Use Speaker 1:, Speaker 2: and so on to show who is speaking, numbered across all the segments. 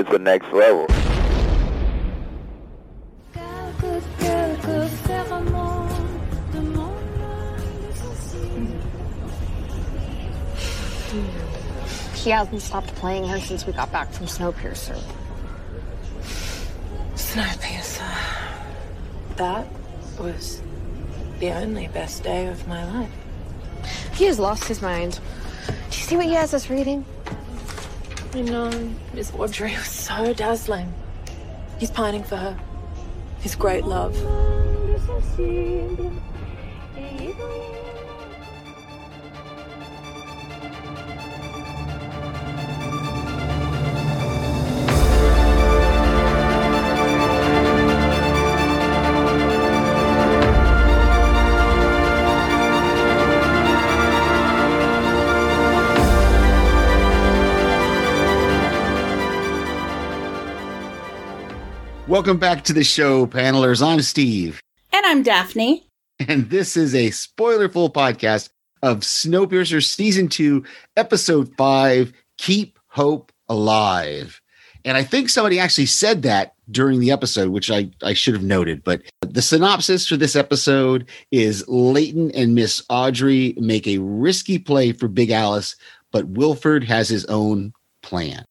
Speaker 1: it's the next level.
Speaker 2: He hasn't stopped playing her since we got back from Snowpiercer.
Speaker 3: Snowpiercer. That was the only best day of my life.
Speaker 2: He has lost his mind. Do you see what he has us reading?
Speaker 3: I know. Miss Audrey was so dazzling. He's pining for her. His great love.
Speaker 4: Welcome back to the show, panelers. I'm Steve.
Speaker 5: And I'm Daphne.
Speaker 4: And this is a spoilerful podcast of Snowpiercer Season 2, Episode 5 Keep Hope Alive. And I think somebody actually said that during the episode, which I, I should have noted. But the synopsis for this episode is Layton and Miss Audrey make a risky play for Big Alice, but Wilford has his own plan.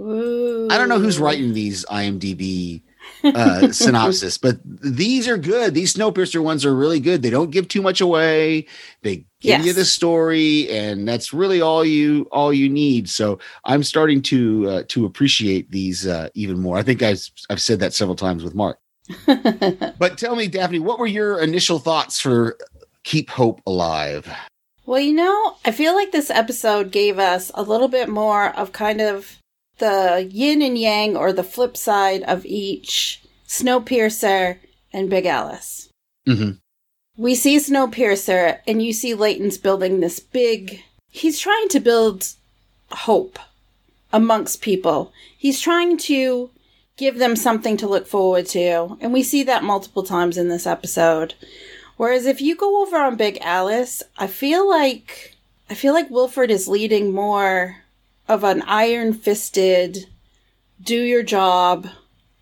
Speaker 5: Ooh.
Speaker 4: I don't know who's writing these IMDb uh, synopsis, but these are good. These Snowpiercer ones are really good. They don't give too much away. They give you the story, and that's really all you all you need. So I'm starting to uh, to appreciate these uh, even more. I think I've I've said that several times with Mark. But tell me, Daphne, what were your initial thoughts for Keep Hope Alive?
Speaker 5: Well, you know, I feel like this episode gave us a little bit more of kind of the yin and yang or the flip side of each Snowpiercer and Big Alice.
Speaker 4: Mhm.
Speaker 5: We see Snowpiercer and you see Layton's building this big, he's trying to build hope amongst people. He's trying to give them something to look forward to. And we see that multiple times in this episode. Whereas if you go over on Big Alice, I feel like I feel like Wilford is leading more of an iron fisted, do your job,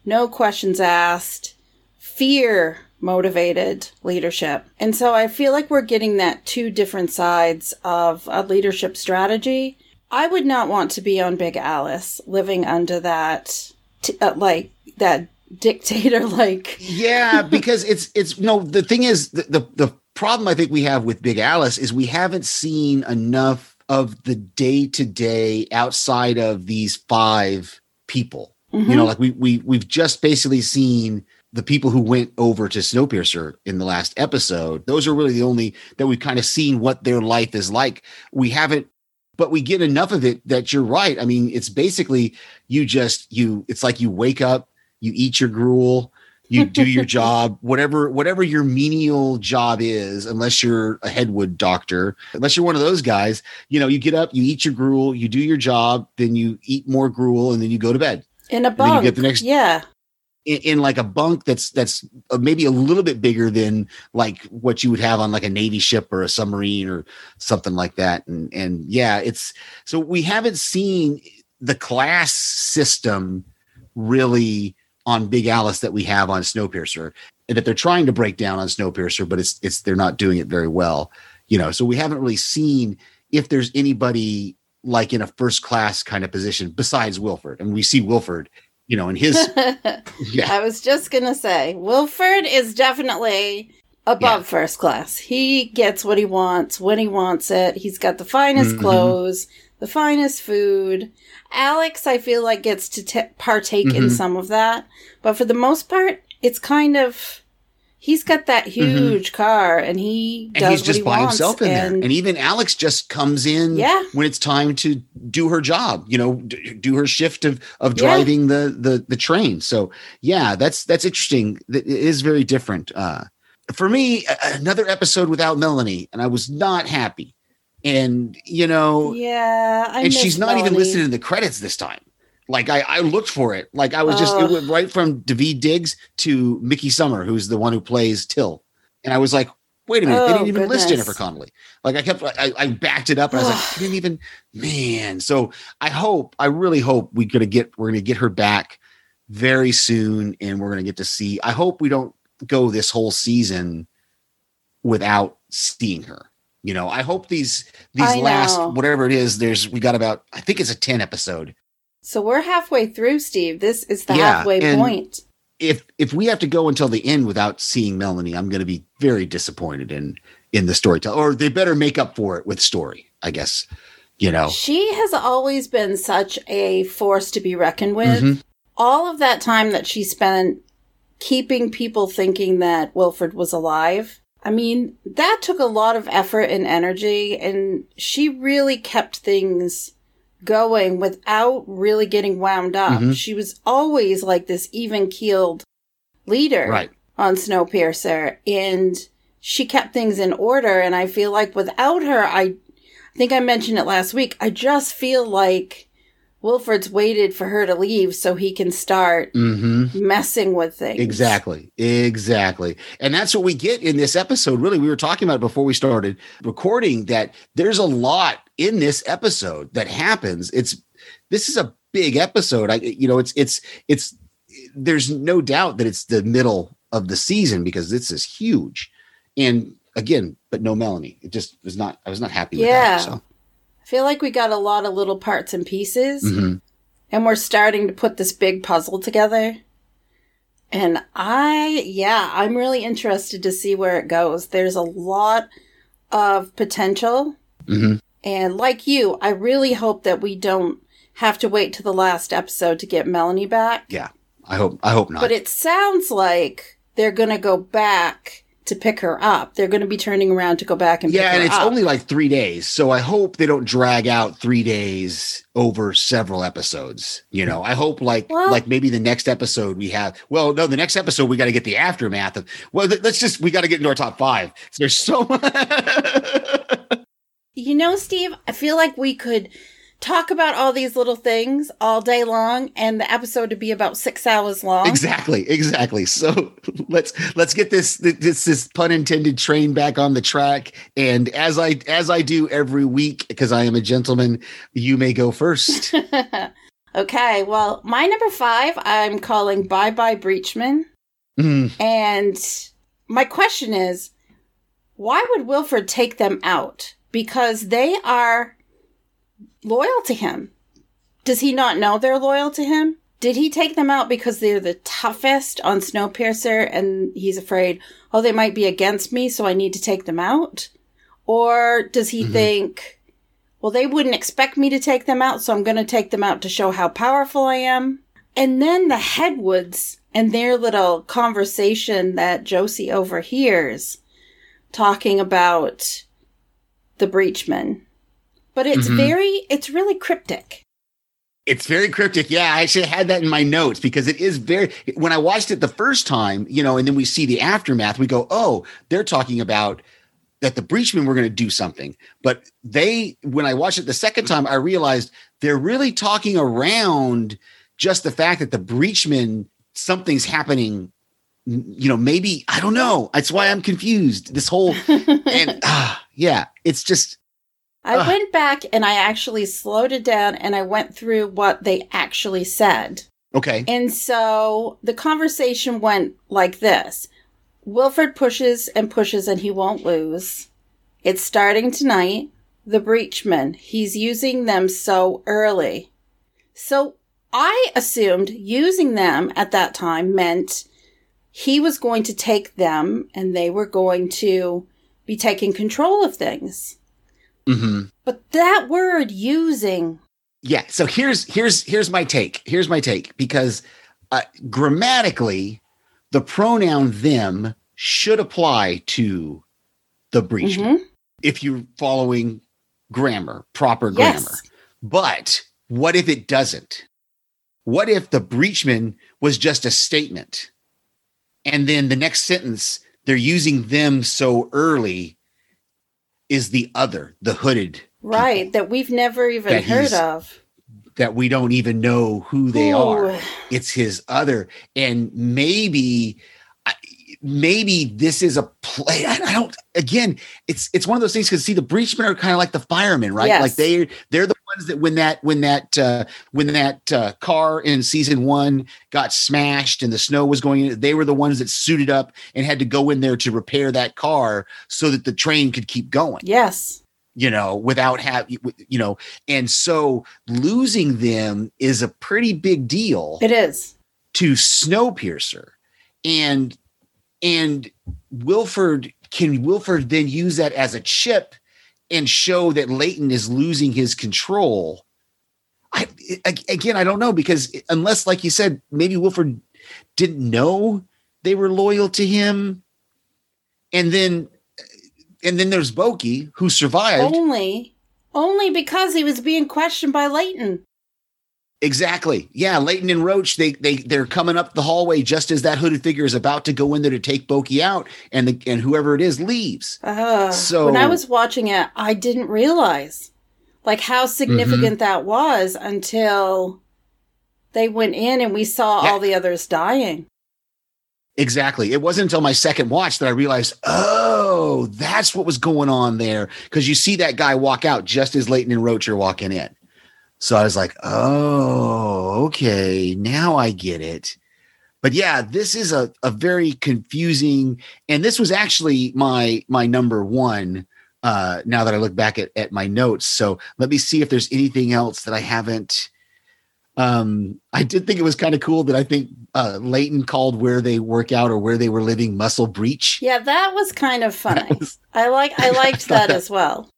Speaker 5: no questions asked, fear motivated leadership. And so I feel like we're getting that two different sides of a leadership strategy. I would not want to be on Big Alice living under that, t- uh, like, that dictator like
Speaker 4: Yeah, because it's it's no. The thing is, the, the the problem I think we have with Big Alice is we haven't seen enough of the day to day outside of these five people. You know, mm-hmm. like we we we've just basically seen the people who went over to Snowpiercer in the last episode. Those are really the only that we've kind of seen what their life is like. We haven't but we get enough of it that you're right. I mean, it's basically you just you it's like you wake up, you eat your gruel, you do your job, whatever whatever your menial job is, unless you're a headwood doctor, unless you're one of those guys, you know, you get up, you eat your gruel, you do your job, then you eat more gruel and then you go to bed
Speaker 5: in a
Speaker 4: then you get the next-
Speaker 5: yeah.
Speaker 4: in, in like a bunk that's that's uh, maybe a little bit bigger than like what you would have on like a navy ship or a submarine or something like that and and yeah it's so we haven't seen the class system really on big alice that we have on snowpiercer and that they're trying to break down on snowpiercer but it's it's they're not doing it very well you know so we haven't really seen if there's anybody like in a first class kind of position besides wilford and we see wilford you know in his yeah
Speaker 5: I was just gonna say, Wilford is definitely above
Speaker 4: Yeah.
Speaker 5: first class. He gets what he wants when he wants it. He's got the finest
Speaker 4: Mhm.
Speaker 5: clothes, the finest food. Alex, I feel like gets to t- partake in
Speaker 4: Mhm.
Speaker 5: some of that, but for the most part, it's kind of he's got that huge car and he
Speaker 4: Mm-hmm. and
Speaker 5: does
Speaker 4: he's
Speaker 5: what
Speaker 4: just
Speaker 5: he
Speaker 4: by
Speaker 5: wants.
Speaker 4: himself in there.
Speaker 5: and-
Speaker 4: And even Alex just comes in
Speaker 5: Yeah.
Speaker 4: when it's time to do her job, you know, d- do her shift of of
Speaker 5: Yeah.
Speaker 4: driving the the the train. So yeah, that's that's interesting. It is very different. Uh, for me, another episode without Melanie, and I was not happy. And you know,
Speaker 5: yeah, I
Speaker 4: and she's not even listed in the credits this time. Like I, I looked for it. Like I was just it went right from Daveed Diggs to Mickey Sumner, who's the one who plays Till. And I was like, Wait a minute, they
Speaker 5: Oh,
Speaker 4: didn't even list. Jennifer Connelly. Like I kept, I, I backed it up, and I was like, they didn't even, man. So I hope, I really hope we're gonna get, we're gonna get her back very soon, and we're gonna get to see. I hope we don't go this whole season without seeing her. You know, I hope these these
Speaker 5: I
Speaker 4: last
Speaker 5: know.
Speaker 4: whatever it is. There's we got about, I think it's a ten episode.
Speaker 5: So we're halfway through, Steve. This is the
Speaker 4: Yeah,
Speaker 5: halfway point.
Speaker 4: if if we have to go until the end without seeing Melanie, I'm going to be very disappointed in in the storytelling. Or they better make up for it with story, I guess. You know,
Speaker 5: She has always been such a force to be reckoned with.
Speaker 4: Mhm.
Speaker 5: All of that time that she spent keeping people thinking that Wilford was alive. I mean, that took a lot of effort and energy, and she really kept things going without really getting wound up.
Speaker 4: Mhm.
Speaker 5: She was always like this even keeled leader
Speaker 4: right?
Speaker 5: on Snowpiercer, and she kept things in order. And I feel like without her, I, I think I mentioned it last week. I just feel like Wilford's waited for her to leave so he can start
Speaker 4: hmm
Speaker 5: messing with things.
Speaker 4: Exactly, exactly, and that's what we get in this episode. Really, we were talking about it before we started recording that there's a lot in this episode that happens. It's this is a big episode. I, you know, it's it's it's. There's no doubt that it's the middle of the season because this is huge, and again, but no Melanie. It just was not. I was not happy with
Speaker 5: Yeah.
Speaker 4: that. So,
Speaker 5: feel like we got a lot of little parts and pieces,
Speaker 4: mhm.
Speaker 5: and we're starting to put this big puzzle together. And I, yeah, I'm really interested to see where it goes. There's a lot of potential.
Speaker 4: Mhm.
Speaker 5: And like you, I really hope that we don't have to wait to the last episode to get Melanie back.
Speaker 4: yeah. I hope. I hope not.
Speaker 5: But it sounds like they're going to go back to pick her up. They're going to be turning around to go back and pick
Speaker 4: yeah, and it's
Speaker 5: up.
Speaker 4: only like three days, so I hope they don't drag out three days over several episodes. You know, I hope like
Speaker 5: Well-
Speaker 4: like maybe the next episode we have. Well, no, the next episode we got to get the aftermath of. Well, th- let's just we got to get into our top five. There's so much.
Speaker 5: You know, Steve, I feel like we could talk about all these little things all day long and the episode to be about six hours long.
Speaker 4: exactly, exactly. So let's let's get this this this pun intended train back on the track. And as I as I do every week, because I am a gentleman, you may go first.
Speaker 5: okay, well, my number five, I'm calling Bye Bye Breachman.
Speaker 4: Mm,
Speaker 5: And my question is why would Wilford take them out? Because they are loyal to him. Does he not know they're loyal to him? Did he take them out because they're the toughest on Snowpiercer and he's afraid, oh, they might be against me, so I need to take them out? Or does he
Speaker 4: Mhm.
Speaker 5: think, well, they wouldn't expect me to take them out, so I'm going to take them out to show how powerful I am? And then the Headwoods and their little conversation that Josie overhears talking about the Breachman. But it's
Speaker 4: Mhm.
Speaker 5: very, it's really cryptic.
Speaker 4: It's very cryptic. Yeah, I actually had that in my notes because it is very. When I watched it the first time, you know, and then we see the aftermath, we go, "Oh, they're talking about that the breachmen were going to do something." But they, when I watched it the second time, I realized they're really talking around just the fact that the breachmen something's happening. You know, maybe I don't know. That's why I'm confused. This whole and ah, yeah, it's just
Speaker 5: I
Speaker 4: Ugh.
Speaker 5: went back and I actually slowed it down and I went through what they actually said.
Speaker 4: okay.
Speaker 5: And so the conversation went like this Wilford pushes and pushes and he won't lose. It's starting tonight. The breachman, he's using them so early. So I assumed using them at that time meant he was going to take them and they were going to be taking control of things.
Speaker 4: Hmm
Speaker 5: But that word using,
Speaker 4: yeah so here's here's here's my take. Here's my take because uh, grammatically the pronoun them should apply to the breachman
Speaker 5: Mhm.
Speaker 4: if you're following grammar proper
Speaker 5: Yes.
Speaker 4: grammar. But what if it doesn't? What if the breachman was just a statement? And then the next sentence they're using them so early is the other the hooded
Speaker 5: right, that we've never even heard of.
Speaker 4: that we don't even know who they
Speaker 5: Ooh.
Speaker 4: are. It's his other, and maybe maybe this is a play. I, don't. Again, it's it's one of those things because see, the breachmen are kind of like the firemen, right?
Speaker 5: Yes.
Speaker 4: Like they they're the ones that when that when that uh, when that uh, car in season one got smashed and the snow was going in, they were the ones that suited up and had to go in there to repair that car so that the train could keep going
Speaker 5: Yes.
Speaker 4: you know, without have you know, and so losing them is a pretty big deal
Speaker 5: It is.
Speaker 4: to Snowpiercer, and and Wilford can Wilford then use that as a chip and show that Layton is losing his control. I again, I don't know because unless, like you said, maybe Wilford didn't know they were loyal to him, and then and then there's Boki who survived.
Speaker 5: Only only because he was being questioned by Layton.
Speaker 4: Exactly. Yeah, Layton and Roach, they they they're coming up the hallway just as that hooded figure is about to go in there to take Boki out, and the and whoever it is leaves.
Speaker 5: Uh,
Speaker 4: So-
Speaker 5: when I was watching it, I didn't realize like how significant
Speaker 4: Mm-hmm.
Speaker 5: that was until they went in and we saw
Speaker 4: Yeah.
Speaker 5: all the others dying.
Speaker 4: Exactly. It wasn't until my second watch that I realized, oh, that's what was going on there. Because you see that guy walk out just as Layton and Roach are walking in. So I was like, oh, okay, now I get it. But yeah, this is a, a very confusing, and this was actually my my number one. Uh, now that I look back at, at my notes, so let me see if there's anything else that I haven't. Um, I did think it was kind of cool that I think uh, Layton called where they work out or where they were living Muscle Breach.
Speaker 5: Yeah, that was kind of funny.
Speaker 4: was-
Speaker 5: I like I liked that as well.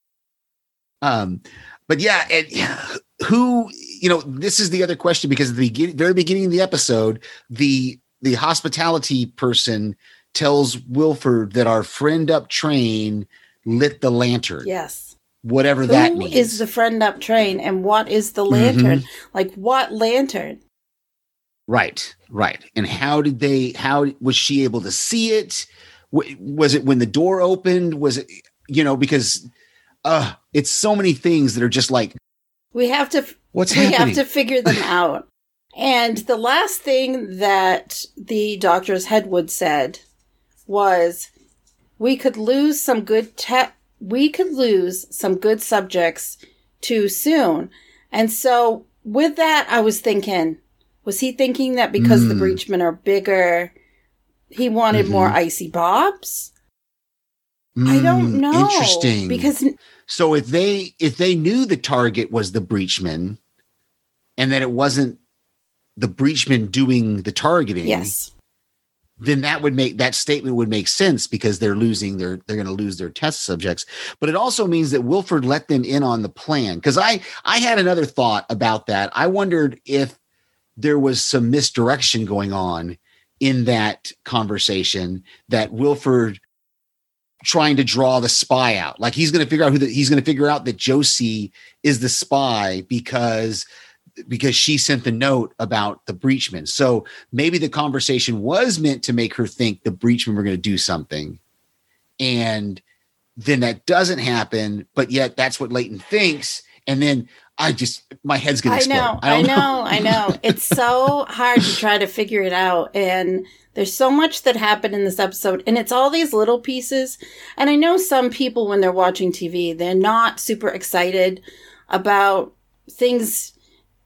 Speaker 4: Um, but yeah, and yeah, who you know, this is the other question because at the beginning, very beginning of the episode, the the hospitality person tells Wilford that our friend up train lit the lantern,
Speaker 5: Yes.
Speaker 4: whatever that means.
Speaker 5: is the friend up train and what is the lantern? Like what lantern?
Speaker 4: Right, right. And how did they? How was she able to see it? Was it when the door opened? Was it you know because uh it's so many things that are just like
Speaker 5: We have to
Speaker 4: what's
Speaker 5: we
Speaker 4: happening?
Speaker 5: have to figure them out. And the last thing that the doctor's Headwood said was we could lose some good te- we could lose some good subjects too soon. And so with that I was thinking was he thinking that because the
Speaker 4: Mm.
Speaker 5: breachmen are bigger he wanted
Speaker 4: Mhm.
Speaker 5: more icy bobs? I don't
Speaker 4: Mm,
Speaker 5: know.
Speaker 4: Interesting.
Speaker 5: Because
Speaker 4: so if they if they knew the target was the breachman, and that it wasn't the breachman doing the targeting,
Speaker 5: yes.
Speaker 4: then that would make that statement would make sense because they're losing their they're going to lose their test subjects. But it also means that wilford let them in on the plan. Because i i had another thought about that. I wondered if there was some misdirection going on in that conversation that wilford trying to draw the spy out. Like he's going to figure out who the, he's going to figure out that josie is the spy because because she sent the note about the breachman. So maybe the conversation was meant to make her think the breachmen were going to do something. And then that doesn't happen but yet that's what layton thinks. And then i just my head's
Speaker 5: I
Speaker 4: to explode
Speaker 5: know, I
Speaker 4: don't
Speaker 5: know, I know. It's so hard to try to figure it out. And there's so much that happened in this episode, and it's all these little pieces. And I know some people, when they're watching TV, they're not super excited about things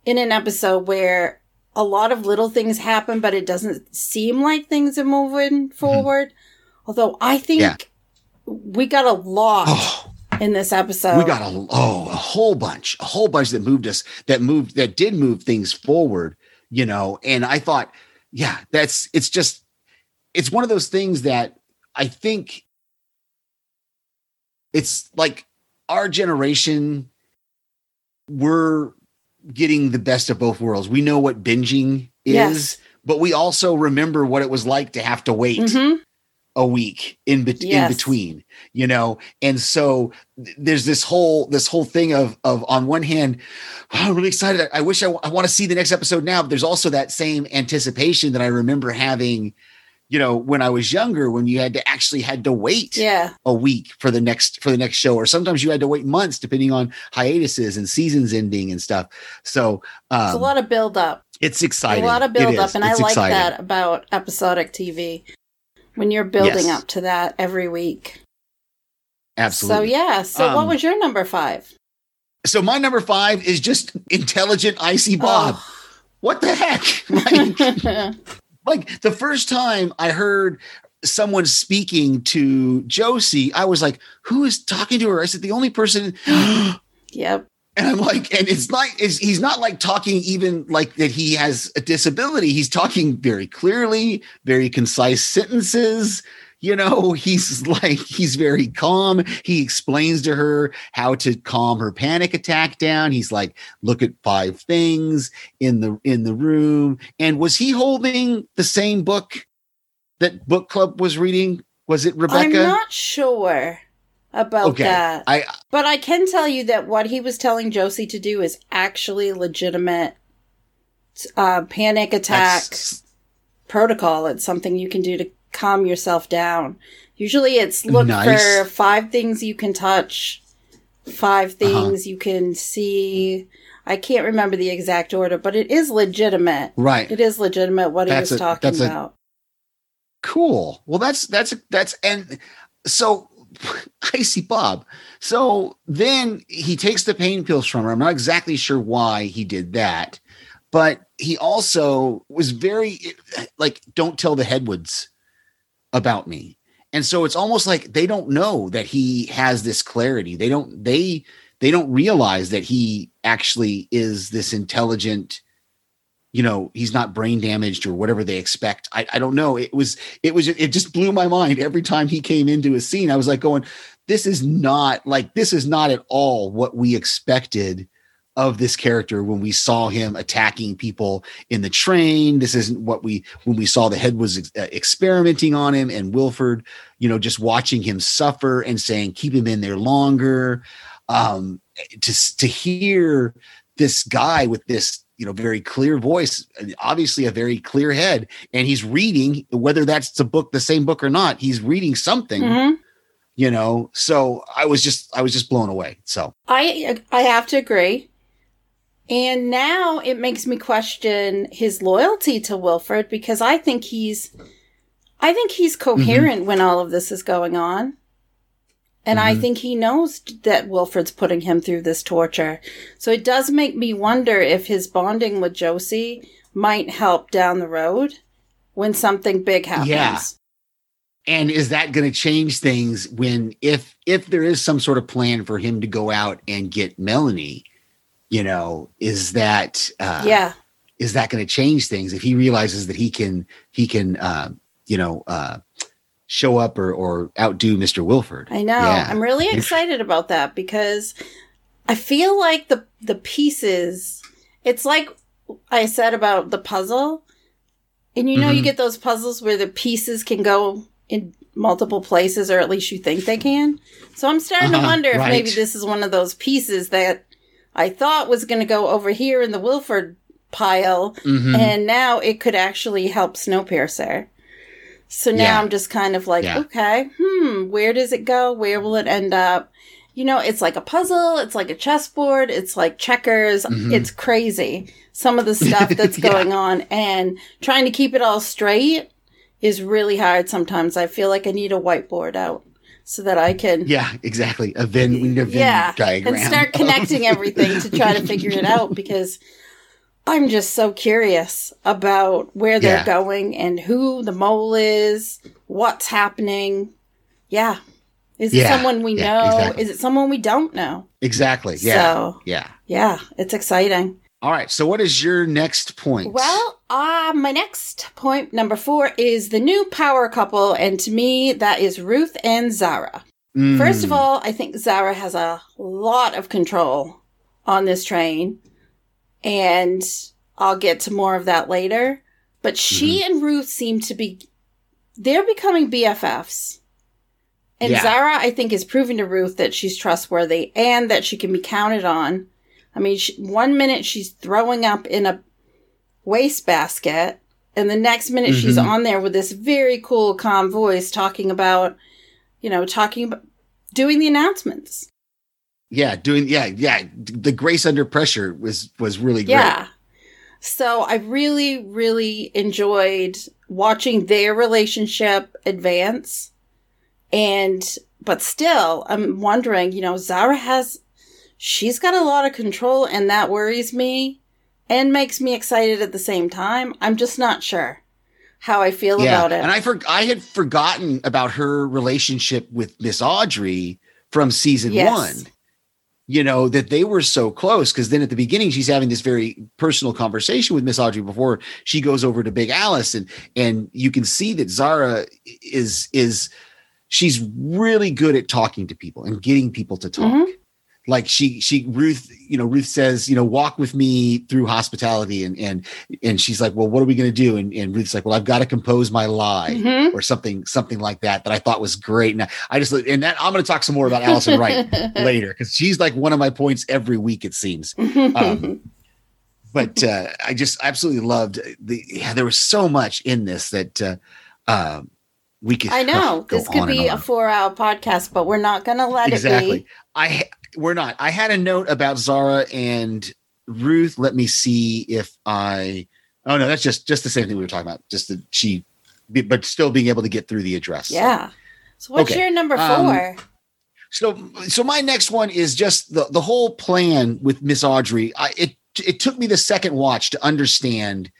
Speaker 5: in an episode where a lot of little things happen, but it doesn't seem like things are moving mm-hmm. forward. Although I think
Speaker 4: Yeah.
Speaker 5: we got a lot
Speaker 4: oh
Speaker 5: in this episode.
Speaker 4: we got a oh a whole bunch a whole bunch that moved us that moved that did move things forward you know and i thought yeah that's it's just it's one of those things that i think it's like our generation we're getting the best of both worlds we know what binging is
Speaker 5: Yes.
Speaker 4: but we also remember what it was like to have to wait
Speaker 5: Mhm.
Speaker 4: A week in, bet
Speaker 5: Yes.
Speaker 4: in between you know and so th- there's this whole this whole thing of of on one hand "Wow, i'm really excited i, I wish i, want to see the next episode now but there's also that same anticipation that i remember having you know when i was younger when you had to actually had to wait
Speaker 5: Yeah.
Speaker 4: a week for the next for the next show or sometimes you had to wait months depending on hiatuses and seasons ending and stuff so um
Speaker 5: It's a lot of build up.
Speaker 4: it's exciting
Speaker 5: A lot of build up, and I like
Speaker 4: exciting.
Speaker 5: that about episodic TV. When you're building
Speaker 4: Yes.
Speaker 5: up to that every week.
Speaker 4: Absolutely.
Speaker 5: So yeah. So what
Speaker 4: Um,
Speaker 5: was your number five?
Speaker 4: So my number five is just intelligent icy Bob.
Speaker 5: Oh.
Speaker 4: What the heck? Like, like the first time I heard someone speaking to Josie, I was like, "Who is talking to her?" I said, "The only person."
Speaker 5: yep.
Speaker 4: And I'm like, and it's not, it's, he's not like talking even like that he has a disability. He's talking very clearly, very concise sentences. You know, he's like, he's very calm. He explains to her how to calm her panic attack down. He's like, look at five things in the, in the room. And was he holding the same book that book club was reading? Was it Rebecca?
Speaker 5: I'm not sure about
Speaker 4: okay.
Speaker 5: that.
Speaker 4: I,
Speaker 5: But I can tell you that what he was telling Josie to do is actually legitimate uh, panic attack
Speaker 4: that's-
Speaker 5: protocol. It's something you can do to calm yourself down. Usually it's look
Speaker 4: Nice.
Speaker 5: for five things you can touch, five
Speaker 4: Uh-huh.
Speaker 5: things you can see. I can't remember the exact order, but it is legitimate.
Speaker 4: right.
Speaker 5: It is legitimate what
Speaker 4: That's
Speaker 5: he was
Speaker 4: a-
Speaker 5: talking
Speaker 4: that's a-
Speaker 5: about.
Speaker 4: Cool. Well, that's that's that's and so icy Bob. So then he takes the pain pills from her. I'm not exactly sure why he did that, but he also was very like, "Don't tell the Headwoods about me." And so it's almost like they don't know that he has this clarity. They don't they they don't realize that he actually is this intelligent you know he's not brain damaged or whatever they expect. I, I don't know. It was it was it just blew my mind every time he came into a scene. I was like going this is not like this is not at all what we expected of this character when we saw him attacking people in the train. This isn't what we when we saw the Headwoods ex- uh, experimenting on him and wilford you know just watching him suffer and saying keep him in there longer. Um to to hear this guy with this you know very clear voice obviously a very clear head and he's reading whether that's the book the same book or not he's reading something
Speaker 5: hmm
Speaker 4: you know so i was just i was just blown away so
Speaker 5: I I have to agree. And now it makes me question his loyalty to Wilford because I think he's I think he's coherent when all of this is going on. And I
Speaker 4: Mhm.
Speaker 5: think he knows that Wilford's putting him through this torture. So it does make me wonder if his bonding with Josie might help down the road when something big happens.
Speaker 4: Yeah. and is that going to change things when if if there is some sort of plan for him to go out and get melanie you know is that uh
Speaker 5: Yeah.
Speaker 4: is that going to change things if he realizes that he can he can uh you know uh show up or or outdo mr wilford
Speaker 5: I know.
Speaker 4: Yeah.
Speaker 5: I'm really excited about that because I feel like the the pieces it's like I said about the puzzle. And you know you
Speaker 4: Mhm.
Speaker 5: get those puzzles where the pieces can go in multiple places or at least you think they can. So I'm starting to
Speaker 4: Uh-huh,
Speaker 5: wonder if maybe this is one of those pieces that I thought was going to go over here in the Wilford pile
Speaker 4: Mhm.
Speaker 5: and now it could actually help Snowpiercer. So now
Speaker 4: Yeah.
Speaker 5: I'm just kind of like,
Speaker 4: Yeah.
Speaker 5: okay, hmm, where does it go? Where will it end up? You know, it's like a puzzle, it's like a chessboard, it's like checkers,
Speaker 4: Mhm.
Speaker 5: it's crazy. Some of the stuff that's
Speaker 4: Yeah.
Speaker 5: going on and trying to keep it all straight is really hard sometimes. I feel like I need a whiteboard out so that I can
Speaker 4: yeah exactly a venn a venn
Speaker 5: yeah,
Speaker 4: diagram
Speaker 5: and start connecting everything to try to figure it out because I'm just so curious about where they're
Speaker 4: Yeah.
Speaker 5: going and who the mole is, what's happening. Yeah. Is it
Speaker 4: Yeah,
Speaker 5: someone we
Speaker 4: yeah,
Speaker 5: know?
Speaker 4: exactly.
Speaker 5: Is it someone we don't know?
Speaker 4: exactly yeah
Speaker 5: So,
Speaker 4: yeah
Speaker 5: yeah, it's exciting.
Speaker 4: all right so what is your next point
Speaker 5: Well, uh, my next point, number four, is the new power couple. And to me, that is Ruth and Zarah.
Speaker 4: Mm.
Speaker 5: First of all, I think Zarah has a lot of control on this train, and I'll get to more of that later. But she
Speaker 4: Mm-hmm.
Speaker 5: and Ruth seem to be, they're becoming BFFs. And
Speaker 4: Yeah.
Speaker 5: Zarah, I think, is proving to Ruth that she's trustworthy and that she can be counted on. I mean, she, one minute she's throwing up in a wastebasket, and the next minute she's
Speaker 4: Mhm.
Speaker 5: on there with this very cool, calm voice talking about, you know, talking about doing the announcements.
Speaker 4: Yeah doing yeah yeah the grace under pressure was was really great
Speaker 5: Yeah. So I really, really enjoyed watching their relationship advance. And, but still, I'm wondering, you know, Zarah has, she's got a lot of control and that worries me and makes me excited at the same time. I'm just not sure how I feel
Speaker 4: Yeah,
Speaker 5: about it.
Speaker 4: and I for, I had forgotten about her relationship with Miss Audrey from season
Speaker 5: Yes.
Speaker 4: one. You know that they were so close because then at the beginning she's having this very personal conversation with Miss Audrey before she goes over to Big Alice, and and you can see that Zarah is is she's really good at talking to people and getting people to talk.
Speaker 5: Mhm.
Speaker 4: Like she she Ruth you know Ruth says you know walk with me through hospitality. And and and she's like well what are we going to do? And, and Ruth's like well I've got to compose my lie
Speaker 5: Mhm.
Speaker 4: or something something like that that I thought was great. And I just and that I'm going to talk some more about Alison Wright later because she's like one of my points every week it seems. Um, but uh, I just absolutely loved the yeah there was so much in this that uh, um, we could
Speaker 5: I know this could be a four hour podcast, but we're not going to let
Speaker 4: exactly
Speaker 5: it be.
Speaker 4: I we're not I had a note about Zarah and Ruth let me see if I oh no that's just just the same thing we were talking about just that she but still being able to get through the address
Speaker 5: Yeah. So what's
Speaker 4: Okay.
Speaker 5: your number
Speaker 4: Um,
Speaker 5: four?
Speaker 4: So, so my next one is just the the whole plan with Miss Audrey. I, it it took me the second watch to understand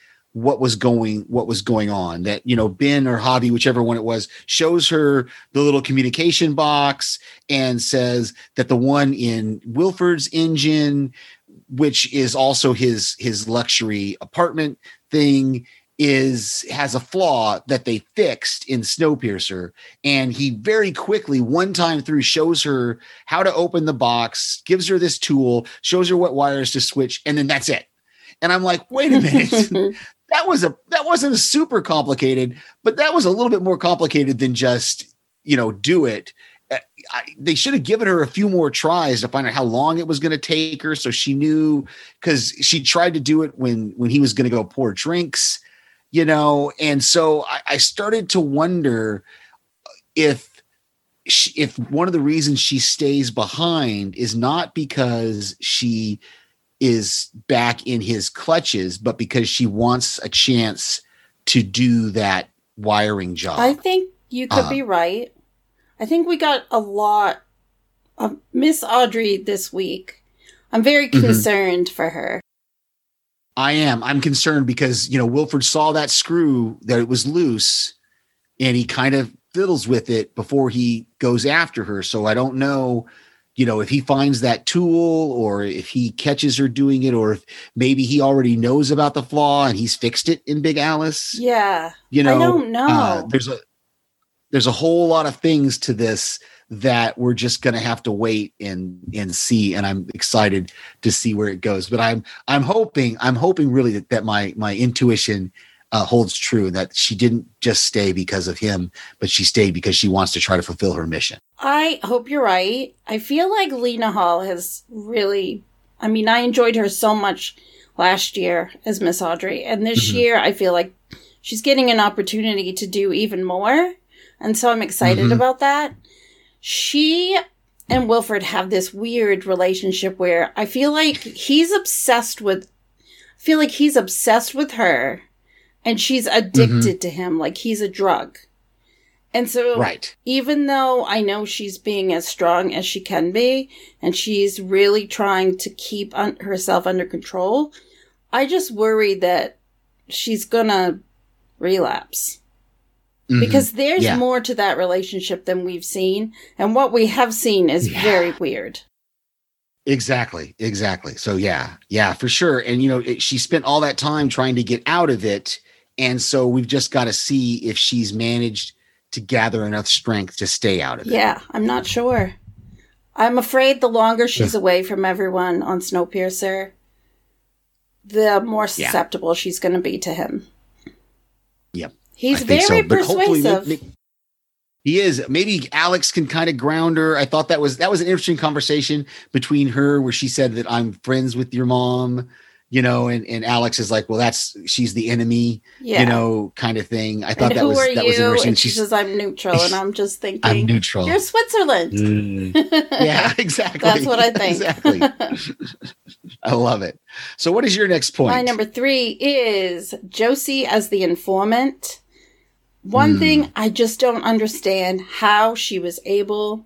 Speaker 4: what was going what was going on. That you know Ben or Javi, whichever one it was, shows her the little communication box and says that the one in Wilford's engine, which is also his his luxury apartment thing, is has a flaw that they fixed in Snowpiercer and he very quickly one time through shows her how to open the box gives her this tool shows her what wires to switch and then that's it and i'm like wait a minute that was a that wasn't super complicated but that was a little bit more complicated than just you know do it. Uh, I, they should have given her a few more tries to find out how long it was going to take her so she knew because she tried to do it when when he was going to go pour drinks you know? And so I, I started to wonder if she, if one of the reasons she stays behind is not because she is back in his clutches but because she wants a chance to do that wiring job
Speaker 5: I think you could
Speaker 4: Uh,
Speaker 5: be right. I think we got a lot of Miss Audrey this week. I'm very
Speaker 4: Mhm.
Speaker 5: concerned for her.
Speaker 4: I am. I'm concerned because you know Wilford saw that screw that it was loose, and he kind of fiddles with it before he goes after her. So I don't know, you know, if he finds that tool or if he catches her doing it, or if maybe he already knows about the flaw and he's fixed it in Big Alice.
Speaker 5: Yeah.
Speaker 4: You know,
Speaker 5: I don't know.
Speaker 4: uh, there's a there's a whole lot of things to this that we're just going to have to wait and and see and i'm excited to see where it goes but i'm i'm hoping i'm hoping really that, that my my intuition uh, holds true that she didn't just stay because of him but she stayed because she wants to try to fulfill her mission
Speaker 5: I hope you're right. I feel like Lena Hall has really, I mean, I enjoyed her so much last year as Miss Audrey. And this
Speaker 4: Mhm.
Speaker 5: year, I feel like she's getting an opportunity to do even more. And so I'm excited
Speaker 4: Mhm.
Speaker 5: about that. She and Wilford have this weird relationship where I feel like he's obsessed with, I feel like he's obsessed with her and she's addicted to him like he's a drug. And so
Speaker 4: right
Speaker 5: even though I know she's being as strong as she can be and she's really trying to keep un- herself under control, I just worry that she's gonna relapse.
Speaker 4: Mhm.
Speaker 5: Because there's
Speaker 4: Yeah.
Speaker 5: more to that relationship than we've seen, and what we have seen is
Speaker 4: Yeah.
Speaker 5: very weird.
Speaker 4: Exactly, exactly. So yeah, yeah, for sure. And you know, it, she spent all that time trying to get out of it, and so we've just got to see if she's managed to gather enough strength to stay out of it.
Speaker 5: Yeah, I'm not sure. I'm afraid the longer she's away from everyone on Snowpiercer, the more
Speaker 4: Yeah.
Speaker 5: susceptible she's going to be to him.
Speaker 4: Yep.
Speaker 5: He's
Speaker 4: I
Speaker 5: very
Speaker 4: so, but hopefully
Speaker 5: persuasive.
Speaker 4: ma- ma- he is. Maybe Alex can kind of ground her. I thought that was that was an interesting conversation between her where she said that I'm friends with your mom, you know, and, and Alex is like, well, that's she's the enemy,
Speaker 5: Yeah.
Speaker 4: you know, kind of thing. I thought
Speaker 5: and
Speaker 4: that was that was interesting.
Speaker 5: And she says, I'm neutral. And I'm just thinking,
Speaker 4: I'm neutral.
Speaker 5: You're Switzerland.
Speaker 4: Mm. yeah, exactly.
Speaker 5: That's what I think.
Speaker 4: exactly. I love it. So, what is your next point?
Speaker 5: My number three is Josie as the informant. One
Speaker 4: Hmm.
Speaker 5: thing I just don't understand how she was able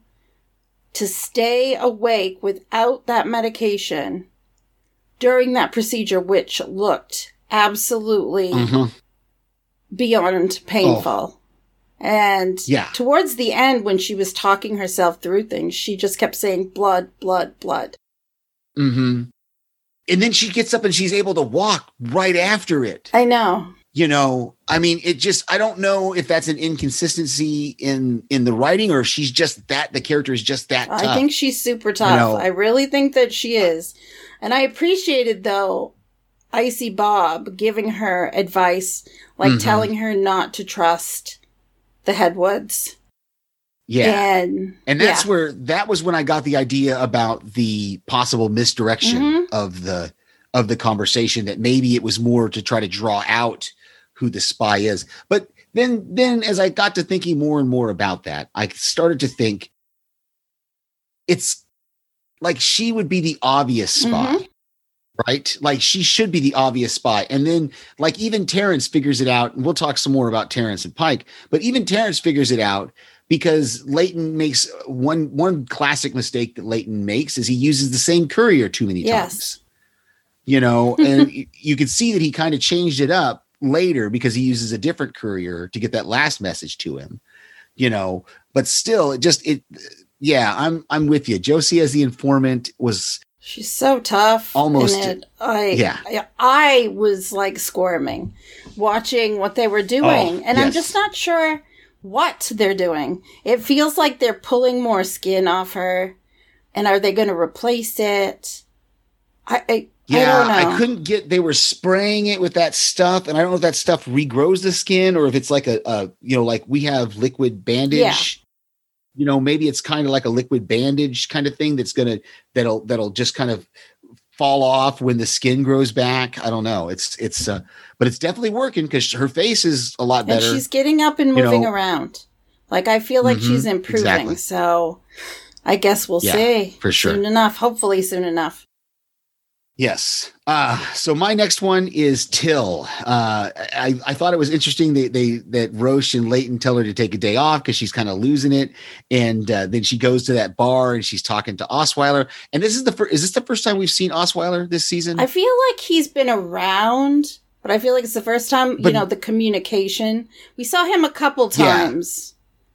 Speaker 5: to stay awake without that medication during that procedure, which looked absolutely
Speaker 4: Mhm.
Speaker 5: beyond painful. And
Speaker 4: Yeah.
Speaker 5: towards the end, when she was talking herself through things, she just kept saying blood, blood, blood.
Speaker 4: Mm-hmm. And then she gets up and she's able to walk right after it.
Speaker 5: I know.
Speaker 4: You know, I mean, it just I don't know if that's an inconsistency in in the writing or if she's just that the character is just that tough.
Speaker 5: I think she's super tough.
Speaker 4: know.
Speaker 5: I really think that she is. And I appreciated though Icy Bob giving her advice, like
Speaker 4: Mhm.
Speaker 5: telling her not to trust the Headwoods.
Speaker 4: yeah.
Speaker 5: And
Speaker 4: And that's
Speaker 5: yeah.
Speaker 4: where that was when I got the idea about the possible misdirection
Speaker 5: Mhm.
Speaker 4: of the of the conversation that maybe it was more to try to draw out who the spy is. But then then as I got to thinking more and more about that, I started to think it's like she would be the obvious spy.
Speaker 5: Mhm.
Speaker 4: Right? Like she should be the obvious spy. And then like even Terence figures it out, and we'll talk some more about Terence and Pike, but even Terence figures it out because Layton makes one one classic mistake that Layton makes is he uses the same courier too many
Speaker 5: Yes.
Speaker 4: times. You know, and you can see that he kind of changed it up later because he uses a different courier to get that last message to him. You know, but still, it just it. Yeah, I'm I'm with you. Josie as the informant was
Speaker 5: she's so tough.
Speaker 4: Almost-
Speaker 5: I,
Speaker 4: yeah.
Speaker 5: I I was like squirming watching what they were doing.
Speaker 4: Oh,
Speaker 5: and I'm just not sure what they're doing. It feels like they're pulling more skin off her. And are they going to replace it? I, I,
Speaker 4: Yeah,
Speaker 5: I.
Speaker 4: I, couldn't get. They were spraying it with that stuff, and I don't know if that stuff regrows the skin or if it's like a, a you know, like we have liquid bandage.
Speaker 5: Yeah.
Speaker 4: You know, maybe it's kind of like a liquid bandage kind of thing that's gonna that'll that'll just kind of fall off when the skin grows back. I don't know. It's it's uh, but it's definitely working because her face is a lot better.
Speaker 5: and she's getting up and
Speaker 4: you
Speaker 5: moving
Speaker 4: know.
Speaker 5: around. Like I feel like
Speaker 4: Mhm,
Speaker 5: she's improving.
Speaker 4: exactly.
Speaker 5: So I guess we'll
Speaker 4: Yeah,
Speaker 5: see
Speaker 4: for sure.
Speaker 5: soon enough. Hopefully soon enough.
Speaker 4: Yes. Uh, so my next one is Till. Uh, I, I thought it was interesting that they that Roche and Layton tell her to take a day off because she's kind of losing it, and uh, then she goes to that bar and she's talking to Osweiler. And this is the first. Is this the first time we've seen Osweiler this season?
Speaker 5: I feel like he's been around, but I feel like it's the first time, you know, the communication. We saw him a couple times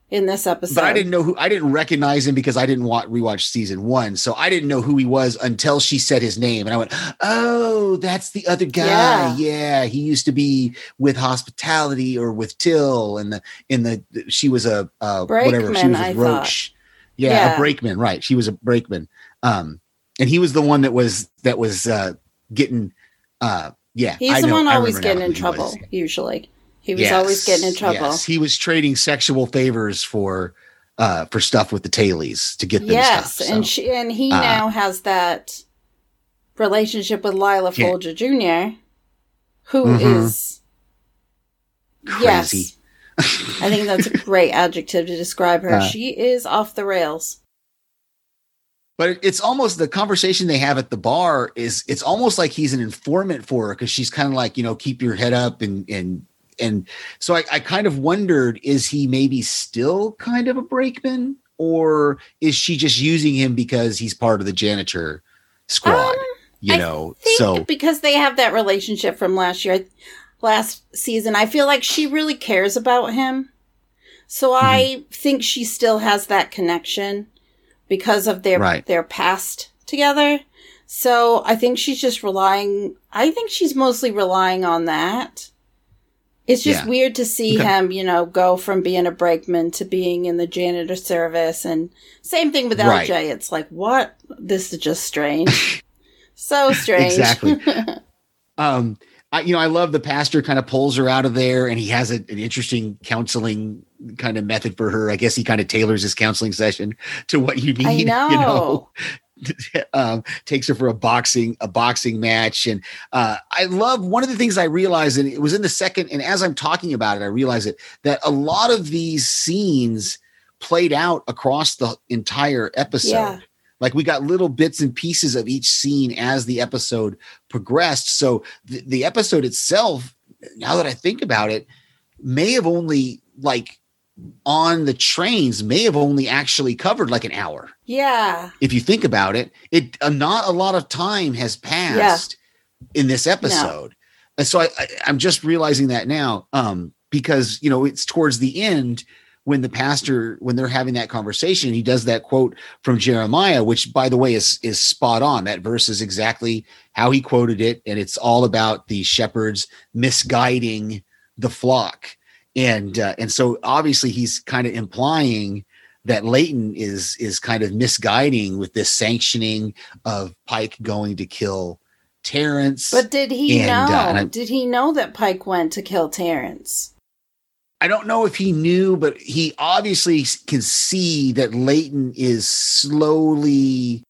Speaker 5: in this episode.
Speaker 4: but I didn't know who. I didn't recognize him because I didn't want rewatch season one, so I didn't know who he was until she said his name, and I went, "Oh, that's the other guy.
Speaker 5: Yeah.
Speaker 4: Yeah, he used to be with hospitality or with Till, and the in the she was a uh, whatever she was
Speaker 5: thought.
Speaker 4: Roach. Yeah,
Speaker 5: Yeah.
Speaker 4: a brakeman, right? She was a brakeman, um, and he was the one that was that was uh, getting, uh, yeah.
Speaker 5: He's
Speaker 4: I
Speaker 5: the
Speaker 4: know-
Speaker 5: one always getting in trouble,
Speaker 4: was.
Speaker 5: usually. He was always getting in trouble.
Speaker 4: yes. He was trading sexual favors for uh for stuff with the tailies to get them
Speaker 5: Yes,
Speaker 4: stuff.
Speaker 5: and she and he
Speaker 4: uh,
Speaker 5: now has that relationship with Lilah
Speaker 4: Yeah.
Speaker 5: Folger Jr., who is
Speaker 4: Mhm.
Speaker 5: yes.
Speaker 4: Crazy.
Speaker 5: I think that's a great adjective to describe her.
Speaker 4: Uh,
Speaker 5: she is off the rails.
Speaker 4: but it's almost the conversation they have at the bar is it's almost like he's an informant for her because she's kind of like you know keep your head up and and and so I, I kind of wondered is he maybe still kind of a brakeman or is she just using him because he's part of the janitor squad
Speaker 5: Um,
Speaker 4: you
Speaker 5: I
Speaker 4: know so
Speaker 5: because they have that relationship from last year, last season, I feel like she really cares about him. So
Speaker 4: Mm-hmm.
Speaker 5: I think she still has that connection because of their
Speaker 4: Right.
Speaker 5: their past together. So I think she's just relying. I think she's mostly relying on that. It's just
Speaker 4: Yeah.
Speaker 5: weird to see
Speaker 4: Okay.
Speaker 5: him, you know, go from being a brakeman to being in the janitor service, and same thing with
Speaker 4: Right.
Speaker 5: LJ. It's like, what? This is just strange. so strange.
Speaker 4: Exactly. um I, you know, I love the pastor kind of pulls her out of there and he has a, an interesting counseling kind of method for her. I guess he kind of tailors his counseling session to what you need,
Speaker 5: I know.
Speaker 4: you know. um, takes her for a boxing a boxing match, and uh, I love one of the things I realized, and it was in the second. And as I'm talking about it, I realize it that a lot of these scenes played out across the entire episode.
Speaker 5: Yeah.
Speaker 4: Like we got little bits and pieces of each scene as the episode progressed. So the, the episode itself, now that I think about it, may have only like on the trains may have only actually covered like an hour.
Speaker 5: Yeah.
Speaker 4: if you think about it it uh, not a lot of time has passed in this episode. And so I, I i'm just realizing that now um because you know it's towards the end when the pastor when they're having that conversation he does that quote from jeremiah which by the way is is spot on. That verse is exactly how he quoted it and it's all about the shepherds misguiding the flock and uh, and so obviously he's kind of implying that Layton is is kind of misguiding with this sanctioning of Pike going to kill Terence.
Speaker 5: But did he
Speaker 4: And,
Speaker 5: know?
Speaker 4: uh, I-
Speaker 5: did he know that Pike went to kill Terence?
Speaker 4: I don't know if he knew, but he obviously can see that Layton is slowly.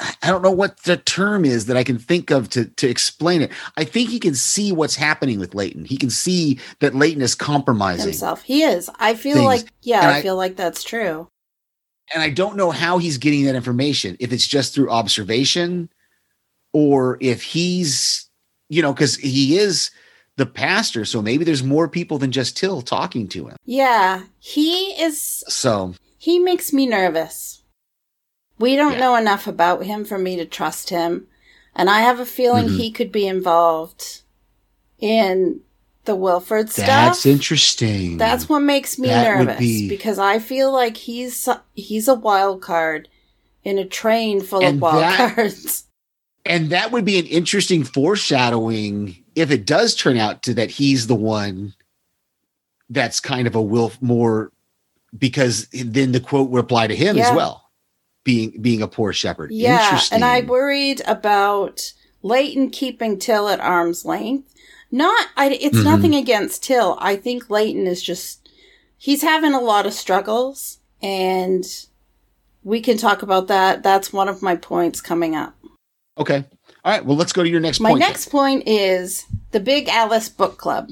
Speaker 4: I don't know what the term is that I can think of to, to explain it. I think he can see what's happening with Layton. He can see that Layton is compromising.
Speaker 5: Himself. He is. I feel
Speaker 4: Things.
Speaker 5: like yeah, I,
Speaker 4: I-
Speaker 5: feel like that's true.
Speaker 4: and I don't know how he's getting that information. If it's just through observation, or if he's, you know, because he is the pastor, so maybe there's more people than just Till talking to him.
Speaker 5: Yeah. He is
Speaker 4: So
Speaker 5: he makes me nervous. We don't
Speaker 4: Yeah.
Speaker 5: know enough about him for me to trust him. And I have a feeling
Speaker 4: Mhm.
Speaker 5: he could be involved in the Wilford stuff.
Speaker 4: that's interesting.
Speaker 5: That's what makes me
Speaker 4: That
Speaker 5: nervous
Speaker 4: be-
Speaker 5: because I feel like he's he's a wild card in a train full
Speaker 4: And
Speaker 5: of wild
Speaker 4: that-
Speaker 5: cards.
Speaker 4: and that would be an interesting foreshadowing if it does turn out to that he's the one that's kind of a Wilf more because then the quote would apply to him
Speaker 5: Yeah.
Speaker 4: as well. Being being a poor shepherd.
Speaker 5: Yeah,
Speaker 4: Interesting.
Speaker 5: and I worried about Layton keeping Till at arm's length. Not, I, it's
Speaker 4: Mhm.
Speaker 5: nothing against Till. I think Layton is just he's having a lot of struggles, and we can talk about that. That's one of my points coming up.
Speaker 4: Okay. All right. Well, let's go to your next
Speaker 5: My
Speaker 4: point.
Speaker 5: next point is the Big Alice Book Club.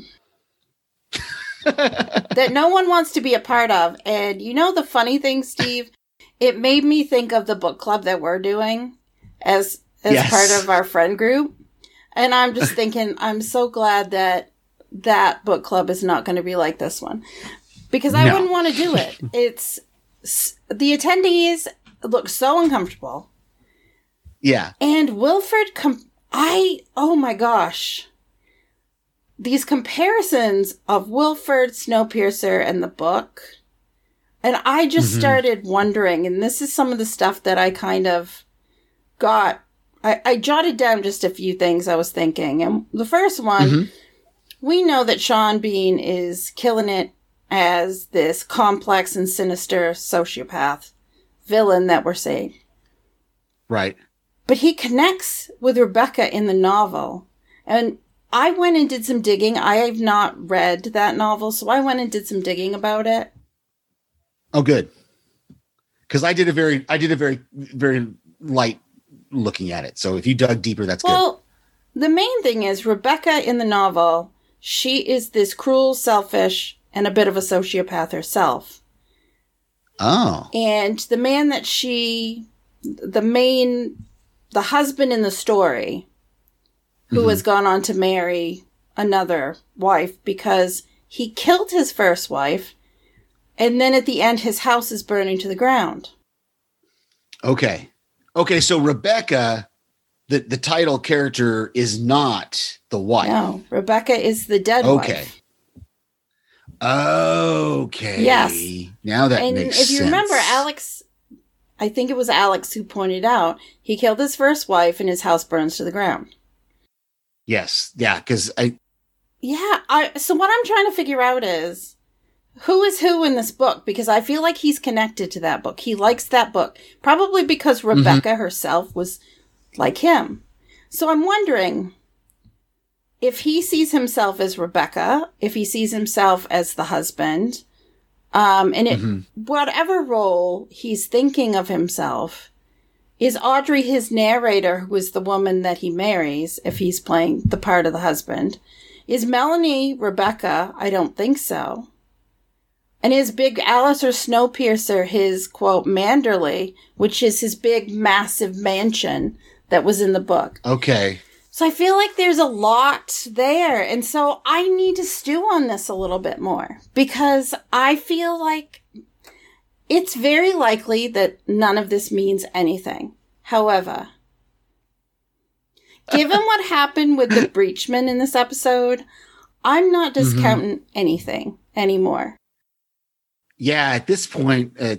Speaker 5: that no one wants to be a part of. And you know the funny thing, Steve? It made me think of the book club that we're doing as as
Speaker 4: Yes.
Speaker 5: part of our friend group. And I'm just thinking, I'm so glad that that book club is not going to be like this one. Because I
Speaker 4: No.
Speaker 5: wouldn't want to do it. It's the attendees look so uncomfortable.
Speaker 4: yeah.
Speaker 5: And Wilford, com- I, oh my gosh. These comparisons of Wilford, Snowpiercer, and the book. And I just
Speaker 4: Mhm.
Speaker 5: started wondering, and this is some of the stuff that I kind of got. I, I jotted down just a few things I was thinking. And the first one,
Speaker 4: Mhm.
Speaker 5: we know that Sean Bean is killing it as this complex and sinister sociopath villain that we're seeing
Speaker 4: Right.
Speaker 5: but he connects with Rebecca in the novel. And I went and did some digging. I have not read that novel, so I went and did some digging about it.
Speaker 4: Oh, good. Because I did a very, I did a very, very light looking at it. So if you dug deeper, that's good.
Speaker 5: Well, the main thing is Rebecca in the novel, she is this cruel, selfish, and a bit of a sociopath herself.
Speaker 4: Oh,
Speaker 5: And the man that she, the main, the husband in the story, who
Speaker 4: Mhm.
Speaker 5: has gone on to marry another wife because he killed his first wife, and then at the end, his house is burning to the ground.
Speaker 4: okay. Okay. So Rebecca, the, the title character is not the wife.
Speaker 5: No, Rebecca is the dead
Speaker 4: Okay.
Speaker 5: wife.
Speaker 4: Okay.
Speaker 5: Yes.
Speaker 4: Now that
Speaker 5: and
Speaker 4: makes
Speaker 5: if you remember. Alex, I think it was Alex who pointed out he killed his first wife, and his house burns to the ground.
Speaker 4: Yes. Yeah. Because I,
Speaker 5: Yeah, I so what I'm trying to figure out is who is who in this book because I feel like he's connected to that book. He likes that book. Probably because Rebecca herself was like him. So I'm wondering if he sees himself as Rebecca, if he sees himself as the husband, Um, and it,
Speaker 4: Mhm.
Speaker 5: whatever role he's thinking of himself, is Audrey his narrator, who is the woman that he marries if he's playing the part of the husband? Is Melanie Rebecca? I don't think so. And is Big Alice or Snowpiercer his quote Manderley, which is his big massive mansion that was in the book?
Speaker 4: Okay.
Speaker 5: So I feel like there's a lot there. And so I need to stew on this a little bit more because I feel like it's very likely that none of this means anything. However, given what happened with the Breachman in this episode, I'm not discounting mm-hmm. anything anymore.
Speaker 4: Yeah at this point uh,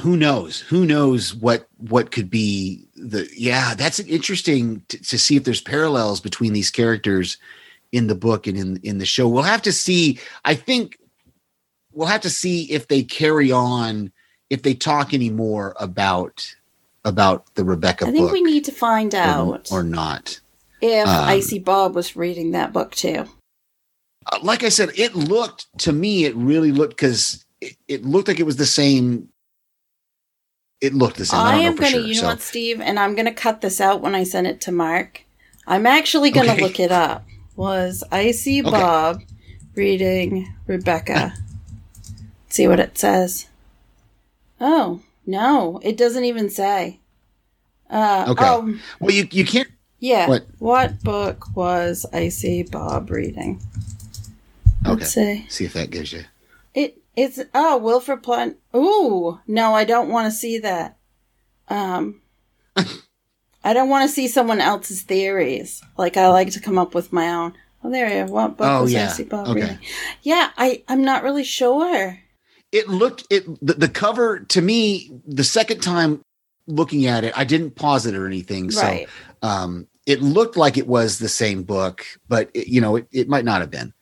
Speaker 4: who knows? Who knows what what could be the yeah that's interesting to, to see if there's parallels between these characters in the book and in in the show. We'll have to see i think we'll have to see if they carry on if they talk anymore about about the rebecca
Speaker 5: I think we need to find
Speaker 4: or,
Speaker 5: out
Speaker 4: or not.
Speaker 5: if
Speaker 4: um,
Speaker 5: Icy Bob was reading that book too.
Speaker 4: Uh, like I said, it looked to me, it really looked because it, it looked like it was the same. It looked the same. I,
Speaker 5: I, am going to,
Speaker 4: sure.
Speaker 5: you know
Speaker 4: so,
Speaker 5: what, Steve, and I'm going to cut this out when I send it to Mark. I'm actually going to
Speaker 4: Okay.
Speaker 5: look it up. Was Icy
Speaker 4: Okay.
Speaker 5: Bob reading Rebecca? See what it says. Oh, no, it doesn't even say. Uh,
Speaker 4: Okay.
Speaker 5: Oh,
Speaker 4: well, you you can't.
Speaker 5: yeah.
Speaker 4: What?
Speaker 5: What book was Icy Bob reading?
Speaker 4: Okay.
Speaker 5: Let's see.
Speaker 4: See if that gives you.
Speaker 5: It it's oh Wilford Plant. Ooh, no, I don't want to see that. Um, I don't want to see someone else's theories. Like I like to come up with my own. Oh, there you go. What book
Speaker 4: Oh,
Speaker 5: was
Speaker 4: yeah.
Speaker 5: Bob
Speaker 4: Okay.
Speaker 5: reading? Yeah, I I'm not really sure.
Speaker 4: It looked it the, the cover to me the second time looking at it. I didn't pause it or anything. So
Speaker 5: right.
Speaker 4: um, it looked like it was the same book, but it, you know, it, it might not have been.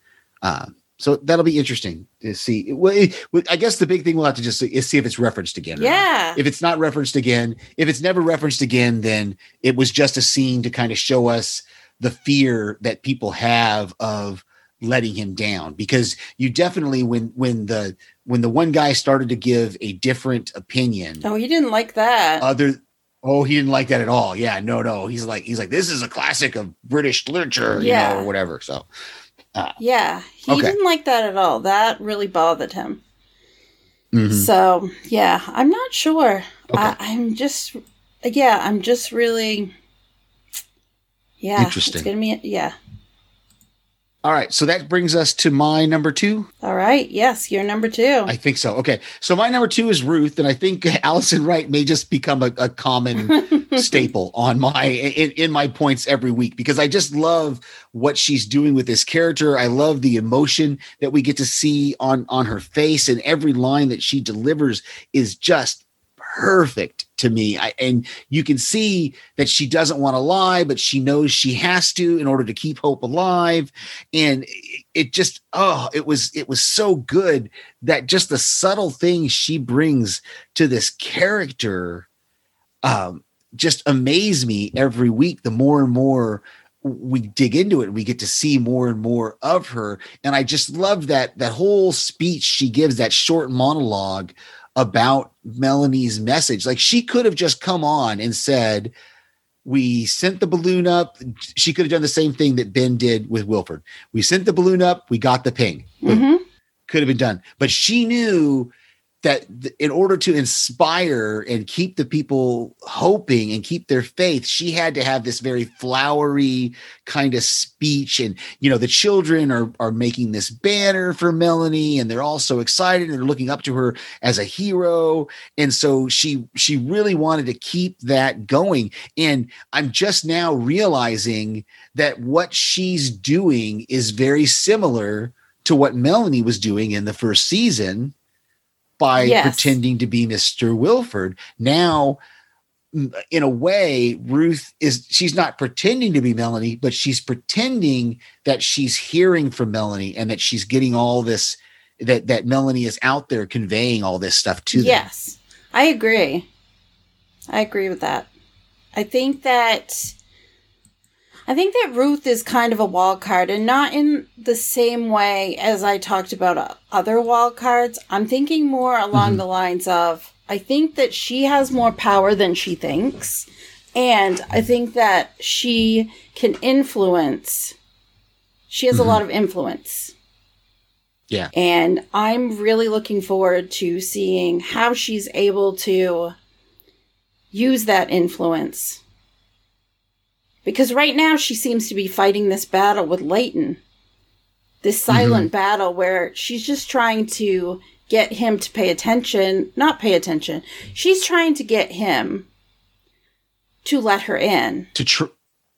Speaker 4: Uh, so that'll be interesting to see. Well, it, I guess the big thing we'll have to just see is see if it's referenced again.
Speaker 5: Yeah.
Speaker 4: If it's not referenced again, if it's never referenced again, then it was just a scene to kind of show us the fear that people have of letting him down. Because you definitely, when when the when the one guy started to give a different opinion,
Speaker 5: oh, he didn't like that.
Speaker 4: other oh he didn't like that at all yeah no no he's like he's like this is a classic of british literature you
Speaker 5: Yeah.
Speaker 4: know or whatever so
Speaker 5: yeah, he
Speaker 4: okay.
Speaker 5: didn't like that at all. That really bothered him.
Speaker 4: mhm.
Speaker 5: So yeah, I'm not sure. I, I'm just yeah, I'm just really yeah.
Speaker 4: Interesting.
Speaker 5: It's gonna be yeah.
Speaker 4: All right so that brings us to my number two
Speaker 5: All right. Yes, you're number two.
Speaker 4: i think so okay so my number two is ruth and i think alison wright may just become a, a common staple on my in, in my points every week because I just love what she's doing with this character. I love the emotion that we get to see on on her face and every line that she delivers is just perfect to me. I, and you can see that she doesn't want to lie, but she knows she has to in order to keep hope alive. And it, just oh, it was it was so good that just the subtle things she brings to this character um just amaze me every week the more and more we dig into it we get to see more and more of her and i just love that that whole speech she gives that short monologue about melanie's message. Like she could have just come on and said we sent the balloon up. She could have done the same thing that ben did with wilford. We sent the balloon up. We got the ping.
Speaker 5: Hmm
Speaker 4: could have been done. But she knew that th- in order to inspire and keep the people hoping and keep their faith, she had to have this very flowery kind of speech. And, you know, the children are, are making this banner for Melanie and they're all so excited and they're looking up to her as a hero. And so she, she really wanted to keep that going. And I'm just now realizing that what she's doing is very similar to what Melanie was doing in the first season by
Speaker 5: Yes.
Speaker 4: pretending to be Mr. Wilford. Now, in a way, Ruth is she's not pretending to be Melanie, but she's pretending that she's hearing from Melanie and that she's getting all this that that Melanie is out there conveying all this stuff to them.
Speaker 5: Yes, I agree. I agree with that. I think that I think that Ruth is kind of a wild card and not in the same way as I talked about uh, other wild cards. I'm thinking more along
Speaker 4: Mm-hmm.
Speaker 5: the lines of I think that she has more power than she thinks. And I think that she can influence. She has a lot of influence.
Speaker 4: Yeah.
Speaker 5: And I'm really looking forward to seeing how she's able to use that influence. Because right now she seems to be fighting this battle with Layton. This silent mm-hmm. battle where she's just trying to get him to pay attention, not pay attention. She's trying to get him to let her in.
Speaker 4: To tr-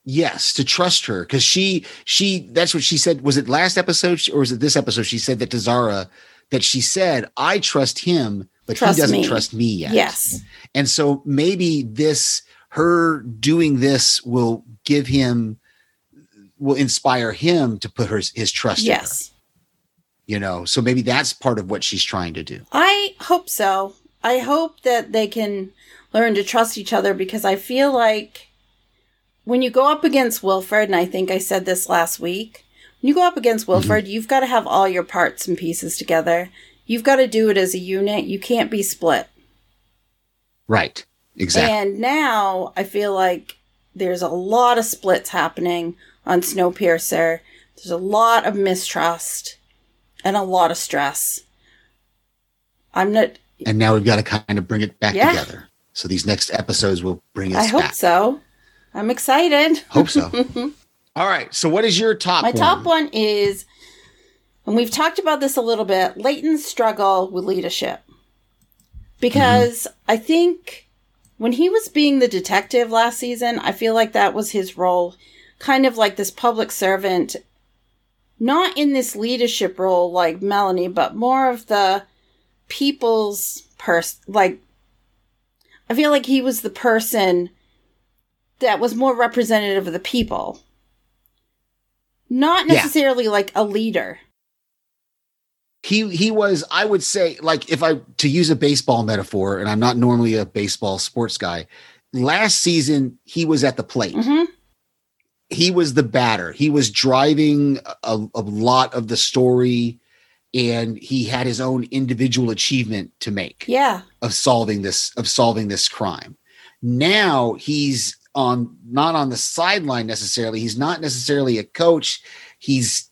Speaker 4: yes, to trust her because she she that's what she said. Was it last episode or was it this episode? She said that to Zarah that she said, "I trust him, but
Speaker 5: Trust
Speaker 4: he doesn't
Speaker 5: me."
Speaker 4: trust me yet."
Speaker 5: Yes.
Speaker 4: And so maybe this, her doing this will give him, will inspire him to put her, his trust in her,
Speaker 5: Yes.
Speaker 4: you know? So maybe that's part of what she's trying to do.
Speaker 5: I hope so. I hope that they can learn to trust each other because I feel like when you go up against Wilford, and I think I said this last week, when you go up against mm-hmm. Wilford, you've got to have all your parts and pieces together. You've got to do it as a unit. You can't be split.
Speaker 4: Right. Exactly.
Speaker 5: And now I feel like there's a lot of splits happening on Snowpiercer. There's a lot of mistrust and a lot of stress. I'm not.
Speaker 4: and now we've got to kind of bring it back
Speaker 5: Yeah.
Speaker 4: together. So these next episodes will bring us
Speaker 5: I hope
Speaker 4: back.
Speaker 5: so. I'm excited.
Speaker 4: Hope so. All right. So what is your top
Speaker 5: My
Speaker 4: one?
Speaker 5: top one is, and we've talked about this a little bit, Layton's struggle with leadership. Because mm-hmm. I think when he was being the detective last season, I feel like that was his role, kind of like this public servant, not in this leadership role like Melanie, but more of the people's person. Like, I feel like he was the person that was more representative of the people not
Speaker 4: Yeah.
Speaker 5: necessarily like a leader.
Speaker 4: He he was i would say like if i to use a baseball metaphor and i'm not normally a baseball sports guy last season he was at the plate.
Speaker 5: Mhm.
Speaker 4: he was the batter. He was driving a, a lot of the story and he had his own individual achievement to make
Speaker 5: Yeah,
Speaker 4: of solving this of solving this crime. Now he's on not on the sideline necessarily. He's not necessarily a coach. He's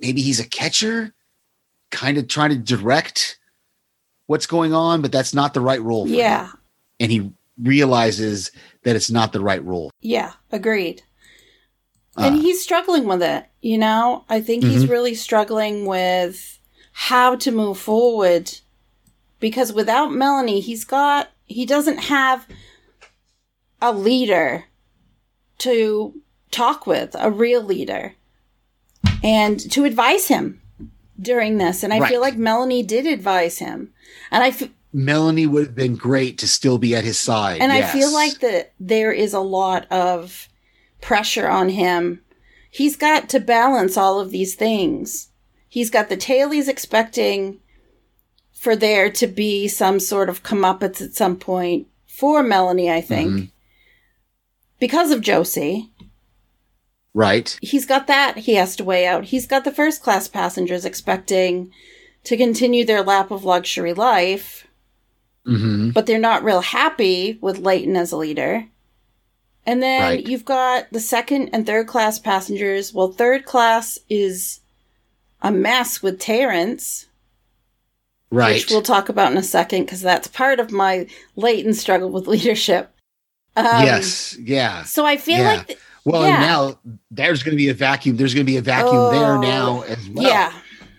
Speaker 4: maybe he's a catcher kind of trying to direct what's going on but that's not the right role for him.
Speaker 5: yeah,
Speaker 4: and he realizes that it's not the right role
Speaker 5: yeah, agreed. and
Speaker 4: Uh,
Speaker 5: he's struggling with it, you know? I think he's really struggling with how to move forward because without Melanie, he's got, he doesn't have a leader to talk with, a real leader, and to advise him during this. And I feel like Melanie did advise him. And I, f-
Speaker 4: melanie would have been great to still be at his side
Speaker 5: And I feel like that there is a lot of pressure on him. He's got to balance all of these things. He's got the tail he's expecting for there to be some sort of comeuppance at some point for Melanie, I think.
Speaker 4: Mm-hmm.
Speaker 5: Because of Josie.
Speaker 4: Right
Speaker 5: He's got that he has to weigh out. He's got the first class passengers expecting to continue their lap of luxury life
Speaker 4: hmm
Speaker 5: but they're not real happy with Layton as a leader. And then
Speaker 4: Right.
Speaker 5: you've got the second and third class passengers. Well, third class is a mess with Terence,
Speaker 4: right
Speaker 5: which we'll talk about in a second because that's part of my Layton struggle with leadership. Um,
Speaker 4: yes yeah
Speaker 5: So I feel
Speaker 4: Yeah.
Speaker 5: like, th-
Speaker 4: Well,
Speaker 5: Yeah.
Speaker 4: and now there's going to be a vacuum. There's going to be a vacuum
Speaker 5: Oh,
Speaker 4: there now as well.
Speaker 5: yeah,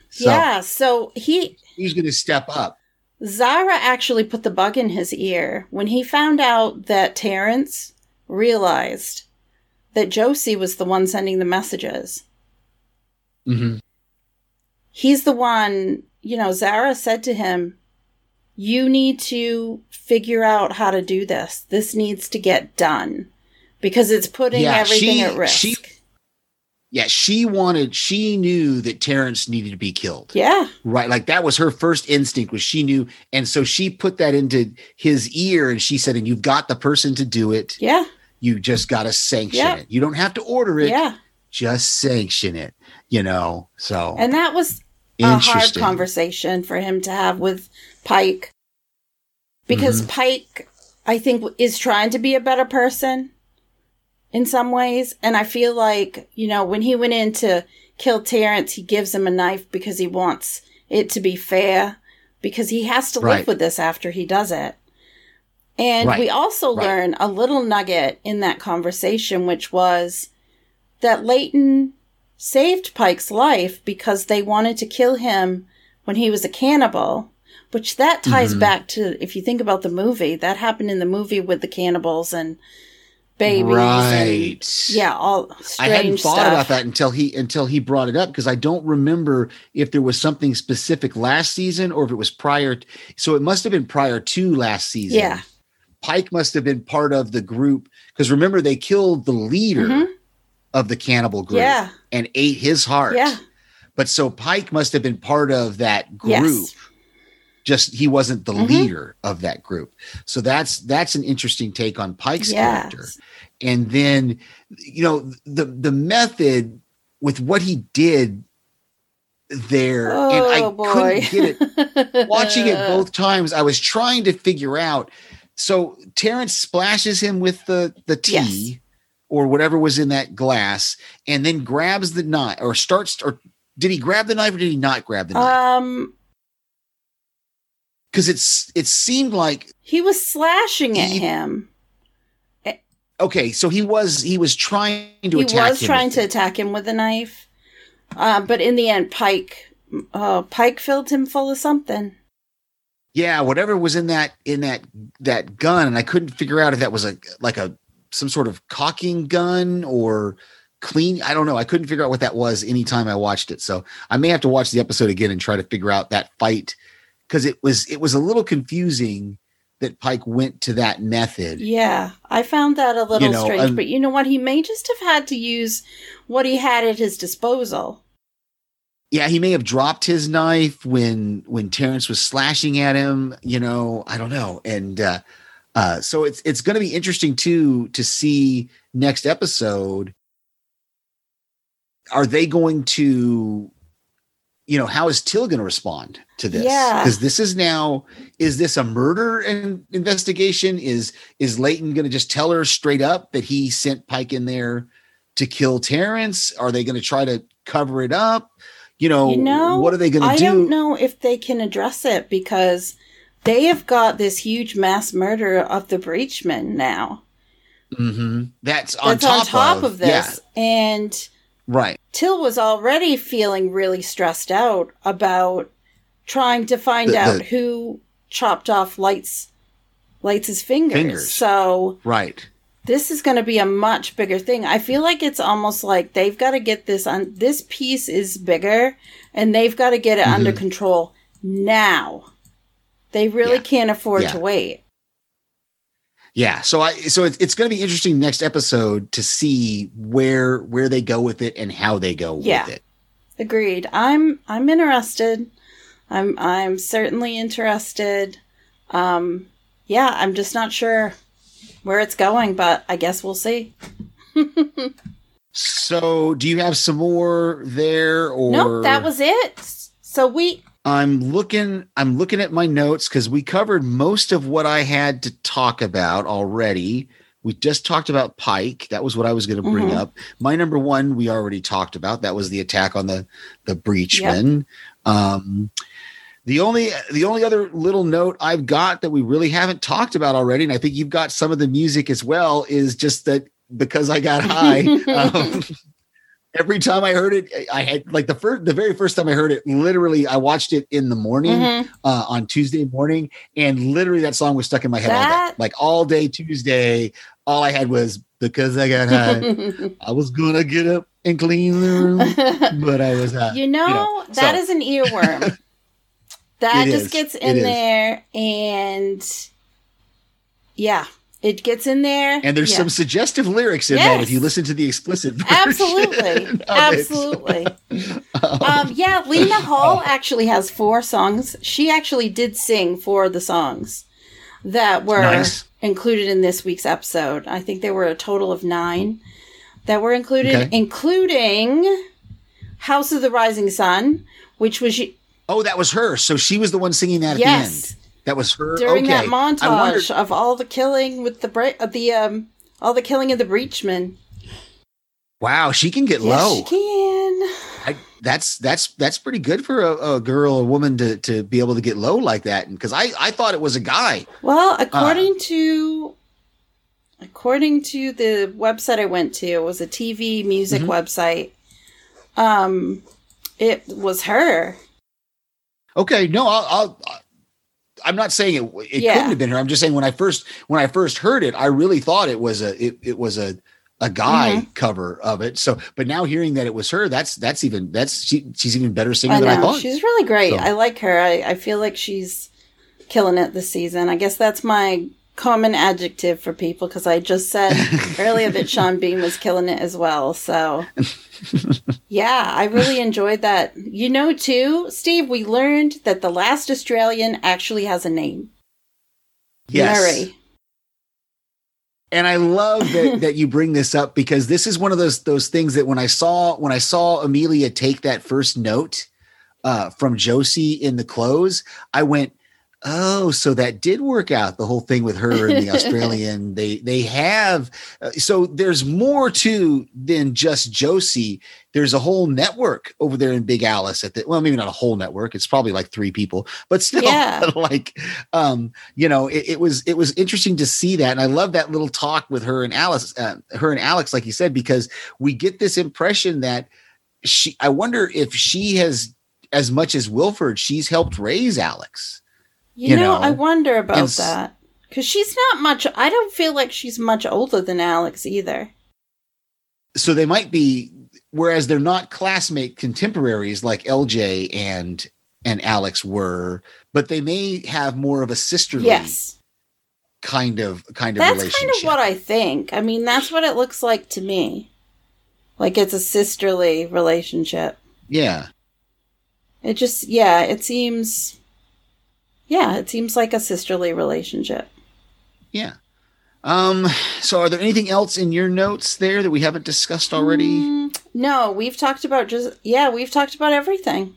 Speaker 4: So
Speaker 5: yeah. So he,
Speaker 4: Who's going to step up?
Speaker 5: Zarah actually put the bug in his ear when he found out that Terence realized that Josie was the one sending the messages.
Speaker 4: Mm-hmm.
Speaker 5: He's the one, you know, Zarah said to him, You need to figure out how to do this. This needs to get done because it's putting
Speaker 4: Yeah,
Speaker 5: everything
Speaker 4: she-
Speaker 5: at risk.
Speaker 4: she- Yeah, she wanted. She knew that Terence needed to be killed.
Speaker 5: yeah,
Speaker 4: Right, like that was her first instinct. Was she knew, and so she put that into his ear, and she said, "And you've got the person to do it.
Speaker 5: yeah,
Speaker 4: You just got to sanction
Speaker 5: Yep.
Speaker 4: it. You don't have to order it.
Speaker 5: Yeah.
Speaker 4: Just sanction it. You know. So
Speaker 5: And that was a hard conversation for him to have with Pike because
Speaker 4: Mm-hmm.
Speaker 5: Pike, I think, is trying to be a better person in some ways. And I feel like, you know, when he went in to kill Terence, he gives him a knife because he wants it to be fair because he has to live with this after he does it. And
Speaker 4: Right.
Speaker 5: we also
Speaker 4: Right.
Speaker 5: learn a little nugget in that conversation, which was that Layton saved Pike's life because they wanted to kill him when he was a cannibal. Which that ties
Speaker 4: Mm-hmm.
Speaker 5: back to if you think about the movie, that happened in the movie with the cannibals and babies.
Speaker 4: Right.
Speaker 5: And, yeah, all
Speaker 4: I hadn't thought
Speaker 5: stuff.
Speaker 4: about that until he until he brought it up because I don't remember if there was something specific last season or if it was prior. t- so it must have been prior to last season.
Speaker 5: Yeah.
Speaker 4: Pike must have been part of the group because remember they killed the leader
Speaker 5: Mhm.
Speaker 4: of the cannibal group
Speaker 5: Yeah.
Speaker 4: and ate his heart.
Speaker 5: Yeah.
Speaker 4: But so Pike must have been part of that group.
Speaker 5: Yes.
Speaker 4: Just he wasn't the
Speaker 5: Mhm.
Speaker 4: leader of that group. So that's that's an interesting take on Pike's
Speaker 5: Yes.
Speaker 4: character. And then you know the the method with what he did there and I
Speaker 5: Oh, boy.
Speaker 4: couldn't get it watching it both times, I was trying to figure out. So Terence splashes him with the the tea
Speaker 5: Yes.
Speaker 4: or whatever was in that glass, and then grabs the knife or starts. Or did he grab the knife or did he not grab the knife?
Speaker 5: Um,
Speaker 4: Because it's it seemed like
Speaker 5: he was slashing at
Speaker 4: He-
Speaker 5: him.
Speaker 4: okay, so he was he was trying to
Speaker 5: He
Speaker 4: attack.
Speaker 5: was
Speaker 4: him
Speaker 5: trying to attack him with a knife. Uh, but in the end, Pike, uh, Pike filled him full of something.
Speaker 4: yeah, whatever was in that in that that gun, and I couldn't figure out if that was a like a some sort of cocking gun or clean. I don't know. I couldn't figure out what that was anytime I watched it. So I may have to watch the episode again and try to figure out that fight because it was it was a little confusing that Pike went to that method.
Speaker 5: Yeah, I found that a little
Speaker 4: You know,
Speaker 5: strange.
Speaker 4: um,
Speaker 5: but you know what? He may just have had to use what he had at his disposal.
Speaker 4: Yeah, he may have dropped his knife when when Terence was slashing at him. You know, I don't know. And uh, uh, so it's it's going to be interesting too to see next episode. Are they going to, you know, how is Till going to respond to this?
Speaker 5: Yeah.
Speaker 4: because this is now is this a murder in, investigation? Is is Layton going to just tell her straight up that he sent Pike in there to kill Terence? Are they going to try to cover it up? You know,
Speaker 5: You know,
Speaker 4: what are they going to do?
Speaker 5: I don't know if they can address it because they have got this huge mass murder of the breachman now.
Speaker 4: Mm-hmm. That's on
Speaker 5: That's
Speaker 4: top,
Speaker 5: on top of,
Speaker 4: of,
Speaker 5: this. And
Speaker 4: Yeah, right.
Speaker 5: Till was already feeling really stressed out about trying to find
Speaker 4: The-
Speaker 5: out
Speaker 4: the-
Speaker 5: who chopped off Lights Lights' fingers.
Speaker 4: Fingers.
Speaker 5: So
Speaker 4: Right.
Speaker 5: this is going to be a much bigger thing. I feel like it's almost like they've got to get this on. This piece is bigger, and they've got to get it under control now. They really
Speaker 4: Mm-hmm. Yeah.
Speaker 5: can't afford
Speaker 4: Yeah.
Speaker 5: to wait.
Speaker 4: Yeah. So I so it's it's going to be interesting next episode to see where where they go with it and how they go
Speaker 5: Yeah.
Speaker 4: with it.
Speaker 5: Agreed. I'm I'm interested. I'm I'm certainly interested. Um yeah, I'm just not sure where it's going, but I guess we'll see.
Speaker 4: So, do you have some more there or
Speaker 5: Nope, that was it. So we
Speaker 4: I'm looking I'm looking at my notes cuz we covered most of what I had to talk about already. We just talked about Pike. That was what I was going to bring
Speaker 5: Mhm.
Speaker 4: up. My number 1 we already talked about. That was the attack on the the breachman. Um the only the only other little note I've got that we really haven't talked about already and I think you've got some of the music as well is just that because I got high um, every time I heard it, I had like the first, the very first time I heard it, literally, I watched it in the morning
Speaker 5: Mhm.
Speaker 4: uh, on Tuesday morning, and literally that song was stuck in my head all day. Like all day Tuesday, all I had was because I got high, I was gonna get up and clean the room, but I was high.
Speaker 5: you know, that is
Speaker 4: so-
Speaker 5: an earworm. that
Speaker 4: It
Speaker 5: just
Speaker 4: is.
Speaker 5: gets in there and yeah, it gets in there.
Speaker 4: And there's
Speaker 5: Yeah.
Speaker 4: some suggestive lyrics in that if you listen to the explicit version.
Speaker 5: Absolutely. Absolutely. um, yeah, Lena Hall actually has four songs. She actually did sing four of the songs. that were
Speaker 4: Nice.
Speaker 5: included in this week's episode. I think there were a total of nine that were included,
Speaker 4: Okay.
Speaker 5: including House of the Rising Sun, which was
Speaker 4: Oh, that was her. So she was the one singing that at
Speaker 5: Yes.
Speaker 4: the end. That was her.
Speaker 5: during
Speaker 4: okay.
Speaker 5: that montage
Speaker 4: wondered,
Speaker 5: of all the killing with the bre- of the um all the killing of the breachmen.
Speaker 4: wow, she can get
Speaker 5: Yes,
Speaker 4: low.
Speaker 5: she can.
Speaker 4: I, that's that's that's pretty good for a, a girl, a woman to to be able to get low like that. And because I I thought it was a guy.
Speaker 5: Well,
Speaker 4: Uh.
Speaker 5: according to according to the website I went to, it was a TV music
Speaker 4: Mm-hmm.
Speaker 5: website. Um, it was her.
Speaker 4: Okay, no, I'll. I'll I'm not saying it. It
Speaker 5: Yeah.
Speaker 4: couldn't have been her. I'm just saying when I first when I first heard it, I really thought it was a it, it was a a guy
Speaker 5: Mm-hmm.
Speaker 4: cover of it. So, but now hearing that it was her, that's that's even that's she, she's even better singer
Speaker 5: I
Speaker 4: than I thought.
Speaker 5: she's really great.
Speaker 4: So-
Speaker 5: I like her. I, I feel like she's killing it this season. I guess that's my common adjective for people because I just said earlier that Sean Bean was killing it as well. So, yeah, I really enjoyed that. You know, too, Steve, we learned that the last Australian actually has a name.
Speaker 4: yes.
Speaker 5: Murray.
Speaker 4: and I love that that you bring this up because this is one of those those things that when I saw when I saw Amelia take that first note uh, from Josie in the close, I went, "Oh, so that did work out." The whole thing with her and the Australian, they they have uh, so there's more to than just Josie. There's a whole network over there in Big Alice at the well, maybe not a whole network. It's probably like three people, but still,
Speaker 5: Yeah.
Speaker 4: like um, you know, it, it was it was interesting to see that, and I love that little talk with her and Alice, uh, her and Alex, like you said, because we get this impression that she. I wonder if she has as much as Wilford, she's helped raise Alex.
Speaker 5: You,
Speaker 4: You
Speaker 5: know,
Speaker 4: know,
Speaker 5: I wonder about
Speaker 4: s-
Speaker 5: that because she's not much. I don't feel like she's much older than Alex either.
Speaker 4: So they might be, whereas they're not classmate contemporaries like LJ and and Alex were, but they may have more of a sisterly
Speaker 5: Yes,
Speaker 4: kind of kind of relationship.
Speaker 5: that's
Speaker 4: relationship.
Speaker 5: kind of what I think. I mean, that's what it looks like to me. Like it's a sisterly relationship.
Speaker 4: yeah.
Speaker 5: It just, yeah, it seems. Yeah, it seems like a sisterly relationship.
Speaker 4: Yeah. Um, so are there anything else in your notes there that we haven't discussed already?
Speaker 5: Mm, no, we've talked about just yeah, we've talked about everything.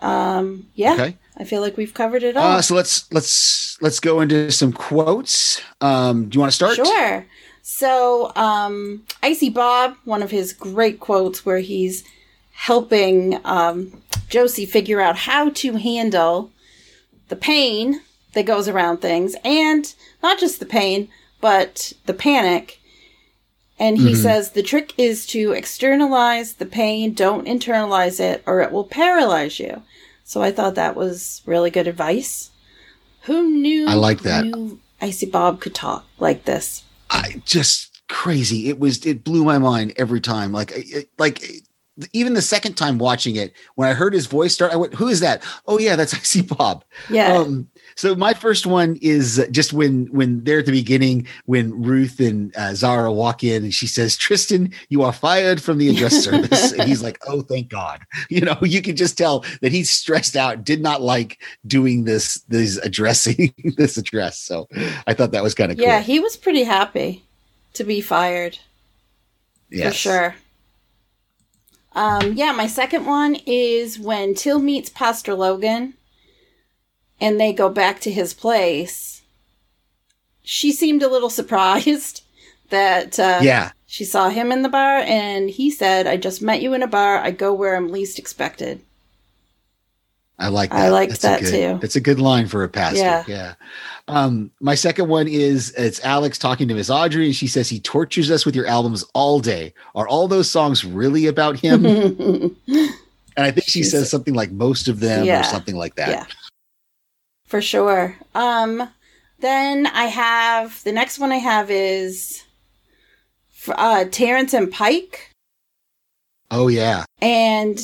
Speaker 5: Um, yeah,
Speaker 4: Okay.
Speaker 5: I feel like we've covered it all.
Speaker 4: Uh, so let's let's let's go into some quotes. Um, do you want to start?
Speaker 5: Sure. So, um, Icy Bob, one of his great quotes where he's helping um, Josie figure out how to handle the pain that goes around things, and not just the pain, but the panic. And he says the trick is to externalize the pain, don't internalize it, or it will paralyze you. So I thought that was really good advice. Who knew?
Speaker 4: I like that.
Speaker 5: Knew Icy Bob could talk like this.
Speaker 4: I just crazy. It was it blew my mind every time. Like it, like even the second time watching it, when I heard his voice start, I went, "Who is that?" Oh yeah, that's Icy Bob.
Speaker 5: Yeah.
Speaker 4: Um, so my first one is just when when they're at the beginning when Ruth and uh, Zarah walk in and she says, "Tristan, you are fired from the address service," and he's like, "Oh, thank God!" You know, you can just tell that he's stressed out, did not like doing this this addressing this address. So I thought that was kind of cool.
Speaker 5: yeah, he was pretty happy to be fired
Speaker 4: Yes.
Speaker 5: for sure. Um, yeah, my second one is when Till meets Pastor Logan and they go back to his place. She seemed a little surprised that uh,
Speaker 4: Yeah.
Speaker 5: she saw him in the bar, and he said, I just met you in a bar. I go where I'm least expected.
Speaker 4: I like that.
Speaker 5: I liked
Speaker 4: That's a
Speaker 5: that
Speaker 4: good-
Speaker 5: too.
Speaker 4: That's a good line for a pastor.
Speaker 5: Yeah.
Speaker 4: Yeah. Um, my second one is it's Alex talking to Miss Audrey, and she says he tortures us with your albums all day. Are all those songs really about him? and I think she
Speaker 5: She's-
Speaker 4: says something like most of them
Speaker 5: Yeah.
Speaker 4: or something like that.
Speaker 5: Yeah. For sure. Um then I have the next one I have is uh Terence and Pike
Speaker 4: Oh yeah.
Speaker 5: and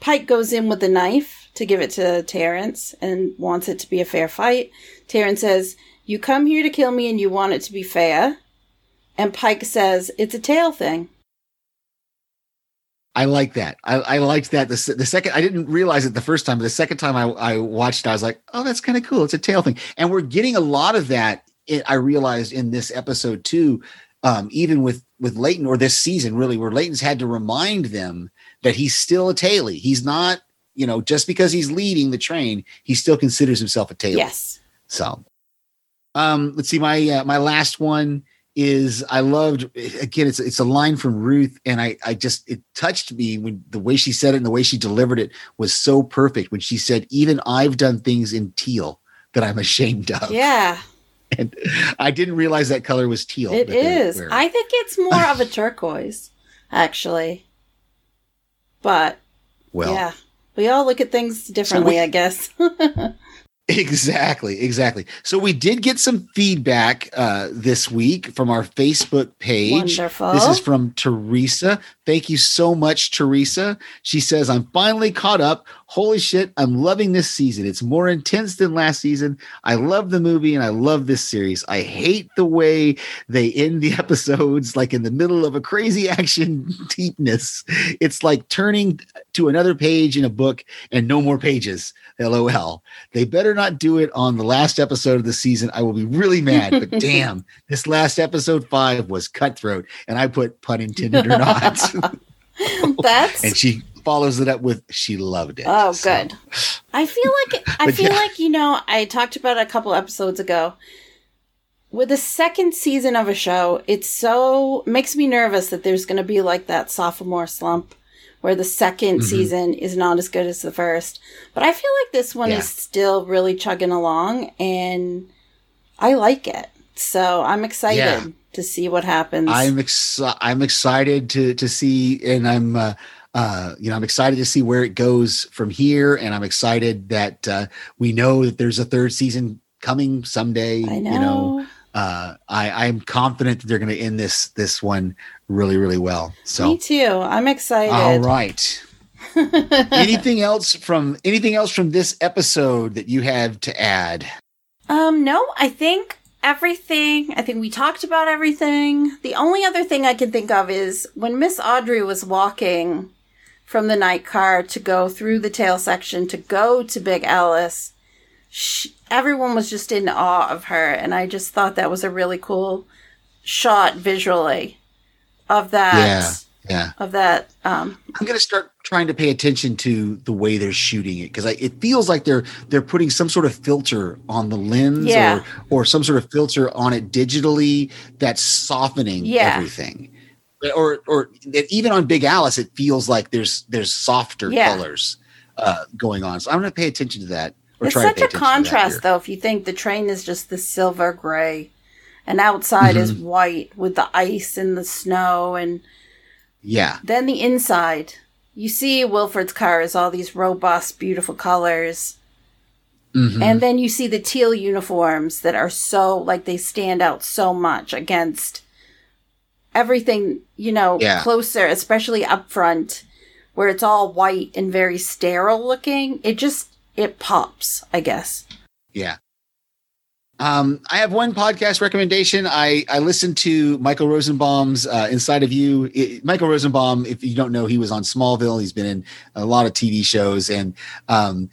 Speaker 5: Pike goes in with a knife to give it to Terence and wants it to be a fair fight. Terence says, "You come here to kill me and you want it to be fair." And Pike says, "It's a tail thing."
Speaker 4: I like that. I, I liked that. The, the second I didn't realize it the first time, but the second time I, I watched, I was like, oh, that's kind of cool. It's a tail thing, and we're getting a lot of that. It, I realized in this episode too, um, even with with Layton or this season, really, where Layton's had to remind them that he's still a tailie. He's not, you know, just because he's leading the train, he still considers himself a tailie.
Speaker 5: Yes.
Speaker 4: So, um, let's see. My uh, my last one is I loved again. It's it's a line from Ruth, and I I just it touched me when the way she said it and the way she delivered it was so perfect. When she said, "Even I've done things in teal that I'm ashamed of."
Speaker 5: Yeah,
Speaker 4: and I didn't realize that color was teal.
Speaker 5: it is. I think it's more of a turquoise, actually. But
Speaker 4: well,
Speaker 5: yeah, we all look at things differently,
Speaker 4: we-
Speaker 5: I guess.
Speaker 4: Exactly, exactly. So we did get some feedback uh, this week from our Facebook page.
Speaker 5: Wonderful.
Speaker 4: This is from Teresa. Thank you so much, Teresa. She says, I'm finally caught up. Holy shit, I'm loving this season. It's more intense than last season. I love the movie and I love this series. I hate the way they end the episodes like in the middle of a crazy action deepness. It's like turning to another page in a book and no more pages. LOL. They better not do it on the last episode of the season. I will be really mad. But damn, this last episode five was cutthroat. And I put pun intended or not.
Speaker 5: That's
Speaker 4: and she follows it up with she loved it.
Speaker 5: Oh,
Speaker 4: So,
Speaker 5: good. I feel like I feel
Speaker 4: yeah.
Speaker 5: like you know I talked about it a couple episodes ago. With the second season of a show, it's so makes me nervous that there's going to be like that sophomore slump where the 2nd
Speaker 4: Mm-hmm.
Speaker 5: season is not as good as the first. But I feel like this one
Speaker 4: Yeah.
Speaker 5: is still really chugging along and I like it. So I'm excited
Speaker 4: Yeah.
Speaker 5: To see what happens.
Speaker 4: I'm I'm excited to to see, and I'm uh, uh, you know I'm excited to see where it goes from here, and I'm excited that uh, we know that there's a third season coming someday.
Speaker 5: I
Speaker 4: You know,
Speaker 5: know.
Speaker 4: uh, I I'm confident that they're going to end this this one really really well. So
Speaker 5: Me too. I'm excited.
Speaker 4: all right. anything else from anything else from this episode that you have to add?
Speaker 5: Um, no, I think everything, I think we talked about everything. The only other thing I can think of is when Miss Audrey was walking from the night car to go through the tail section to go to Big Alice, she, everyone was just in awe of her. And I just thought that was a really cool shot visually of that.
Speaker 4: Yeah, yeah.
Speaker 5: Of that, um,
Speaker 4: I'm going to start trying to pay attention to the way they're shooting it because it feels like they're they're putting some sort of filter on the lens
Speaker 5: Yeah.
Speaker 4: or or some sort of filter on it digitally that's softening
Speaker 5: Yeah.
Speaker 4: everything. Or or even on Big Alice, it feels like there's there's softer
Speaker 5: Yeah.
Speaker 4: colors uh, going on. So I'm going to pay attention to that. Or
Speaker 5: It's
Speaker 4: try to
Speaker 5: such a
Speaker 4: attention to that
Speaker 5: contrast, though, if you think the train is just the silver gray and outside is
Speaker 4: Mm-hmm.
Speaker 5: white with the ice and the snow. And
Speaker 4: Yeah,
Speaker 5: then the inside, you see Wilford's car is all these robust, beautiful colors.
Speaker 4: Mhm.
Speaker 5: And then you see the teal uniforms that are so, like, they stand out so much against everything, you know,
Speaker 4: Yeah.
Speaker 5: closer, especially up front, where it's all white and very sterile looking. It just, it pops, I guess.
Speaker 4: Yeah. Um, I have one podcast recommendation. I, I listened to Michael Rosenbaum's uh, Inside of You. It- Michael Rosenbaum, if you don't know, he was on Smallville. He's been in a lot of TV shows, and um,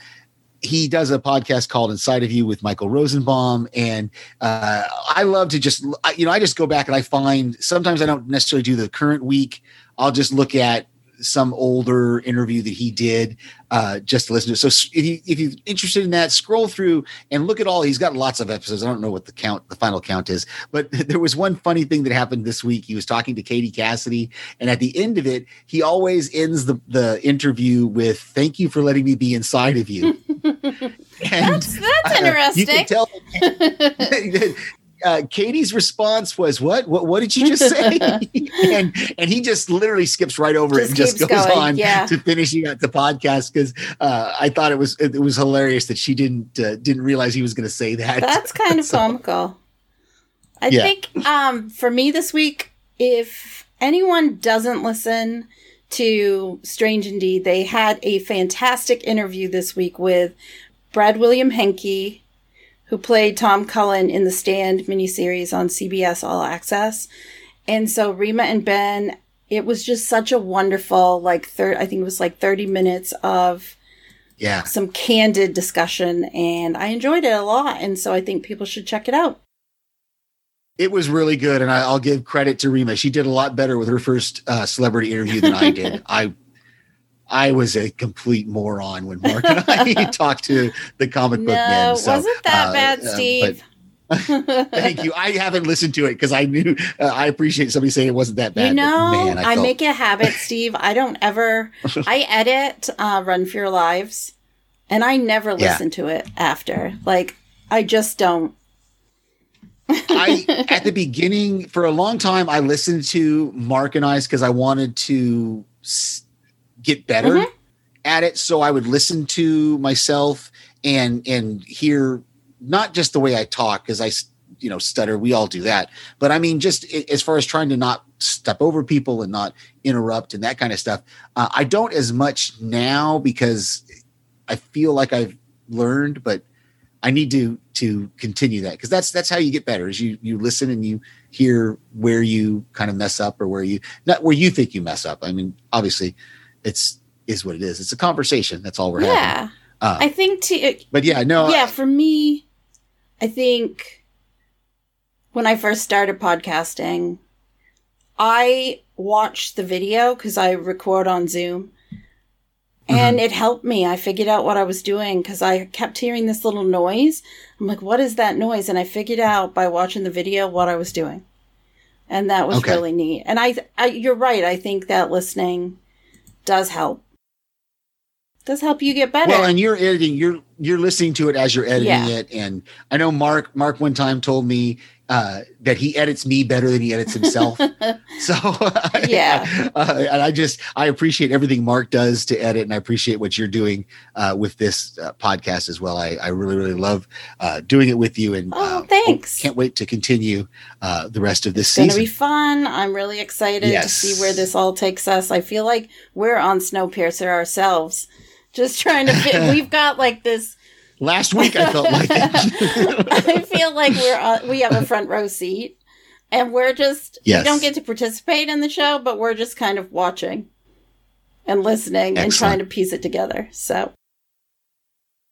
Speaker 4: he does a podcast called Inside of You with Michael Rosenbaum. And uh, I love to just, you know, I just go back and I find sometimes I don't necessarily do the current week. I'll just look at some older interview that he did uh, just to listen to. So if you if you're interested in that, scroll through and look at all. He's got lots of episodes. I don't know what the count, the final count is, but there was one funny thing that happened this week. He was talking to Katie Cassidy, and at the end of it, he always ends the the interview with "Thank you for letting me be inside of you." and
Speaker 5: That's, that's
Speaker 4: uh,
Speaker 5: interesting.
Speaker 4: you can tell. Uh, Katie's response was, "What? What? What did you just say?" and and he just literally skips right over it and just goes
Speaker 5: going,
Speaker 4: on
Speaker 5: yeah.
Speaker 4: to finishing out the podcast because uh, I thought it was it, it was hilarious that she didn't uh, didn't realize he was going to say that.
Speaker 5: That's kind of
Speaker 4: So-
Speaker 5: comical. I
Speaker 4: Yeah.
Speaker 5: think um, for me this week, if anyone doesn't listen to Strange Indeed, they had a fantastic interview this week with Brad William Henke, who played Tom Cullen in the Stand miniseries on CBS All Access. And so Rima and Ben it was just such a wonderful, like, third, I think it was like 30 minutes of
Speaker 4: Yeah.
Speaker 5: some candid discussion, and I enjoyed it a lot. And so I think people should check it out.
Speaker 4: It was really good, and I, I'll give credit to Rima. She did a lot better with her first uh, celebrity interview than I did. I I was a complete moron when Mark and I talked to the comic book
Speaker 5: No,
Speaker 4: men. So,
Speaker 5: wasn't that
Speaker 4: uh,
Speaker 5: bad,
Speaker 4: uh,
Speaker 5: Steve?
Speaker 4: Thank you. I haven't listened to it because I knew uh, I appreciate somebody saying it wasn't that bad.
Speaker 5: You know,
Speaker 4: man,
Speaker 5: I,
Speaker 4: felt-
Speaker 5: make a habit, Steve. I don't ever. I edit uh, Run for Your Lives, and I never
Speaker 4: Yeah.
Speaker 5: listen to it after. Like, I just don't.
Speaker 4: I at the beginning for a long time I listened to Mark and I's because I wanted to s- get better
Speaker 5: Mhm.
Speaker 4: at it. So I would listen to myself and and hear not just the way I talk because I you know stutter. We all do that, but I mean just as far as trying to not step over people and not interrupt and that kind of stuff. Uh, I don't as much now because I feel like I've learned, but I need to to continue that because that's that's how you get better is you you listen and you hear where you kind of mess up or where you not where you think you mess up. I mean, obviously, it's is what it is. It's a conversation. That's all we're having.
Speaker 5: Yeah,
Speaker 4: Uh,
Speaker 5: I think to
Speaker 4: but yeah, no,
Speaker 5: yeah, for me, I think when I first started podcasting, I watched the video because I record on Zoom. And it helped me. I figured out what I was doing because I kept hearing this little noise. I'm like, what is that noise? And I figured out by watching the video what I was doing. And that was
Speaker 4: Okay.
Speaker 5: really neat. And I, I, you're right. I think that listening does help. Does help you get better.
Speaker 4: Well, and you're editing. You're you're listening to it as you're editing
Speaker 5: Yeah.
Speaker 4: it, and I know Mark. Mark one time told me uh, that he edits me better than he edits himself. so
Speaker 5: Yeah.
Speaker 4: uh, and I just I appreciate everything Mark does to edit, and I appreciate what you're doing uh, with this uh, podcast as well. I, I really really love uh, doing it with you, and
Speaker 5: Oh,
Speaker 4: uh,
Speaker 5: thanks.
Speaker 4: Can't wait to continue uh, the rest of this
Speaker 5: It's going to be fun. I'm really excited
Speaker 4: Yes.
Speaker 5: to see where this all takes us. I feel like we're on Snowpiercer ourselves. Just trying to fit. We've got like this.
Speaker 4: Last week I felt like it.
Speaker 5: I feel like we're on, we have a front row seat and we're just,
Speaker 4: Yes.
Speaker 5: we don't get to participate in the show, but we're just kind of watching and listening and trying to piece it together. So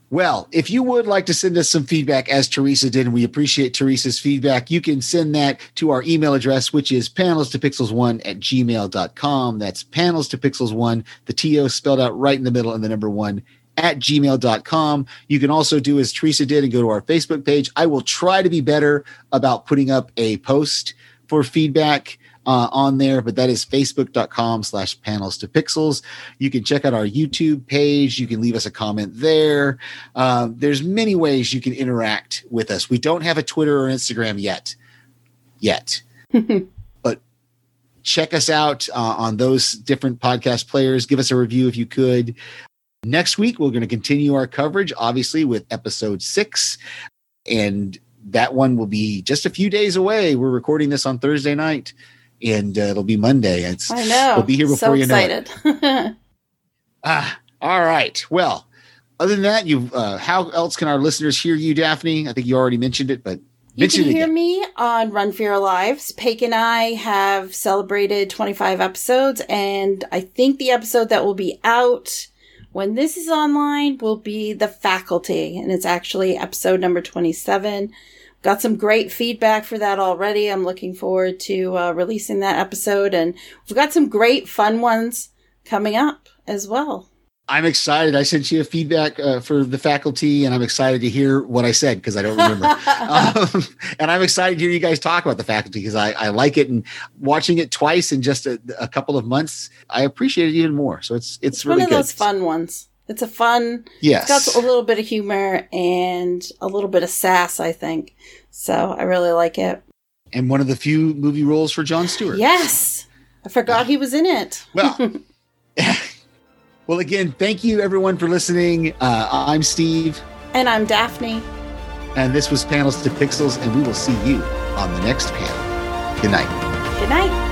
Speaker 4: Well, if you would like to send us some feedback, as Teresa did, and we appreciate Teresa's feedback, you can send that to our email address, which is panels to pixels1 at gmail.com. That's panels to pixels1, the TO spelled out right in the middle and the number one at gmail.com. You can also do as Teresa did and go to our Facebook page. I will try to be better about putting up a post for feedback uh, on there, but that is facebook.com slash panels to pixels. You can check out our YouTube page. You can leave us a comment there. Um, there's many ways you can interact with us. We don't have a Twitter or Instagram yet, yet, but check us out uh, on those different podcast players. Give us a review if you could. Next week, we're going to continue our coverage, obviously, with episode six. And that one will be just a few days away. We're recording this on Thursday night, and uh, it'll be Monday. It's,
Speaker 5: I know.
Speaker 4: We'll be here before
Speaker 5: so
Speaker 4: you know it.
Speaker 5: excited.
Speaker 4: Ah, all right. Well, other than that, you uh, how else can our listeners hear you, Daphne? I think you already mentioned it, but
Speaker 5: You can hear
Speaker 4: again.
Speaker 5: me on Run for Your Lives. Paige and I have celebrated 25 episodes, and I think the episode that will be out when this is online will be The Faculty, and it's actually episode number 27. Got some great feedback for that already. I'm looking forward to uh, releasing that episode, and we've got some great fun ones coming up as well.
Speaker 4: I'm excited. I sent you a feedback uh, for the faculty, and I'm excited to hear what I said because I don't remember. um, and I'm excited to hear you guys talk about the faculty because I, I like it, and watching it twice in just a, a couple of months, I appreciate it even more. So it's it's,
Speaker 5: It's
Speaker 4: really
Speaker 5: one of
Speaker 4: good.
Speaker 5: those fun ones. It's a fun
Speaker 4: Yes.
Speaker 5: It's got a little bit of humor and a little bit of sass, I think. So I really like it.
Speaker 4: and one of the few movie roles for Jon Stewart.
Speaker 5: Yes. I forgot he was in it.
Speaker 4: Well, well, again, thank you everyone for listening. Uh, I'm Steve,
Speaker 5: And I'm Daphne.
Speaker 4: and this was Panels to Pixels, and we will see you on the next panel. Good night.
Speaker 5: Good night.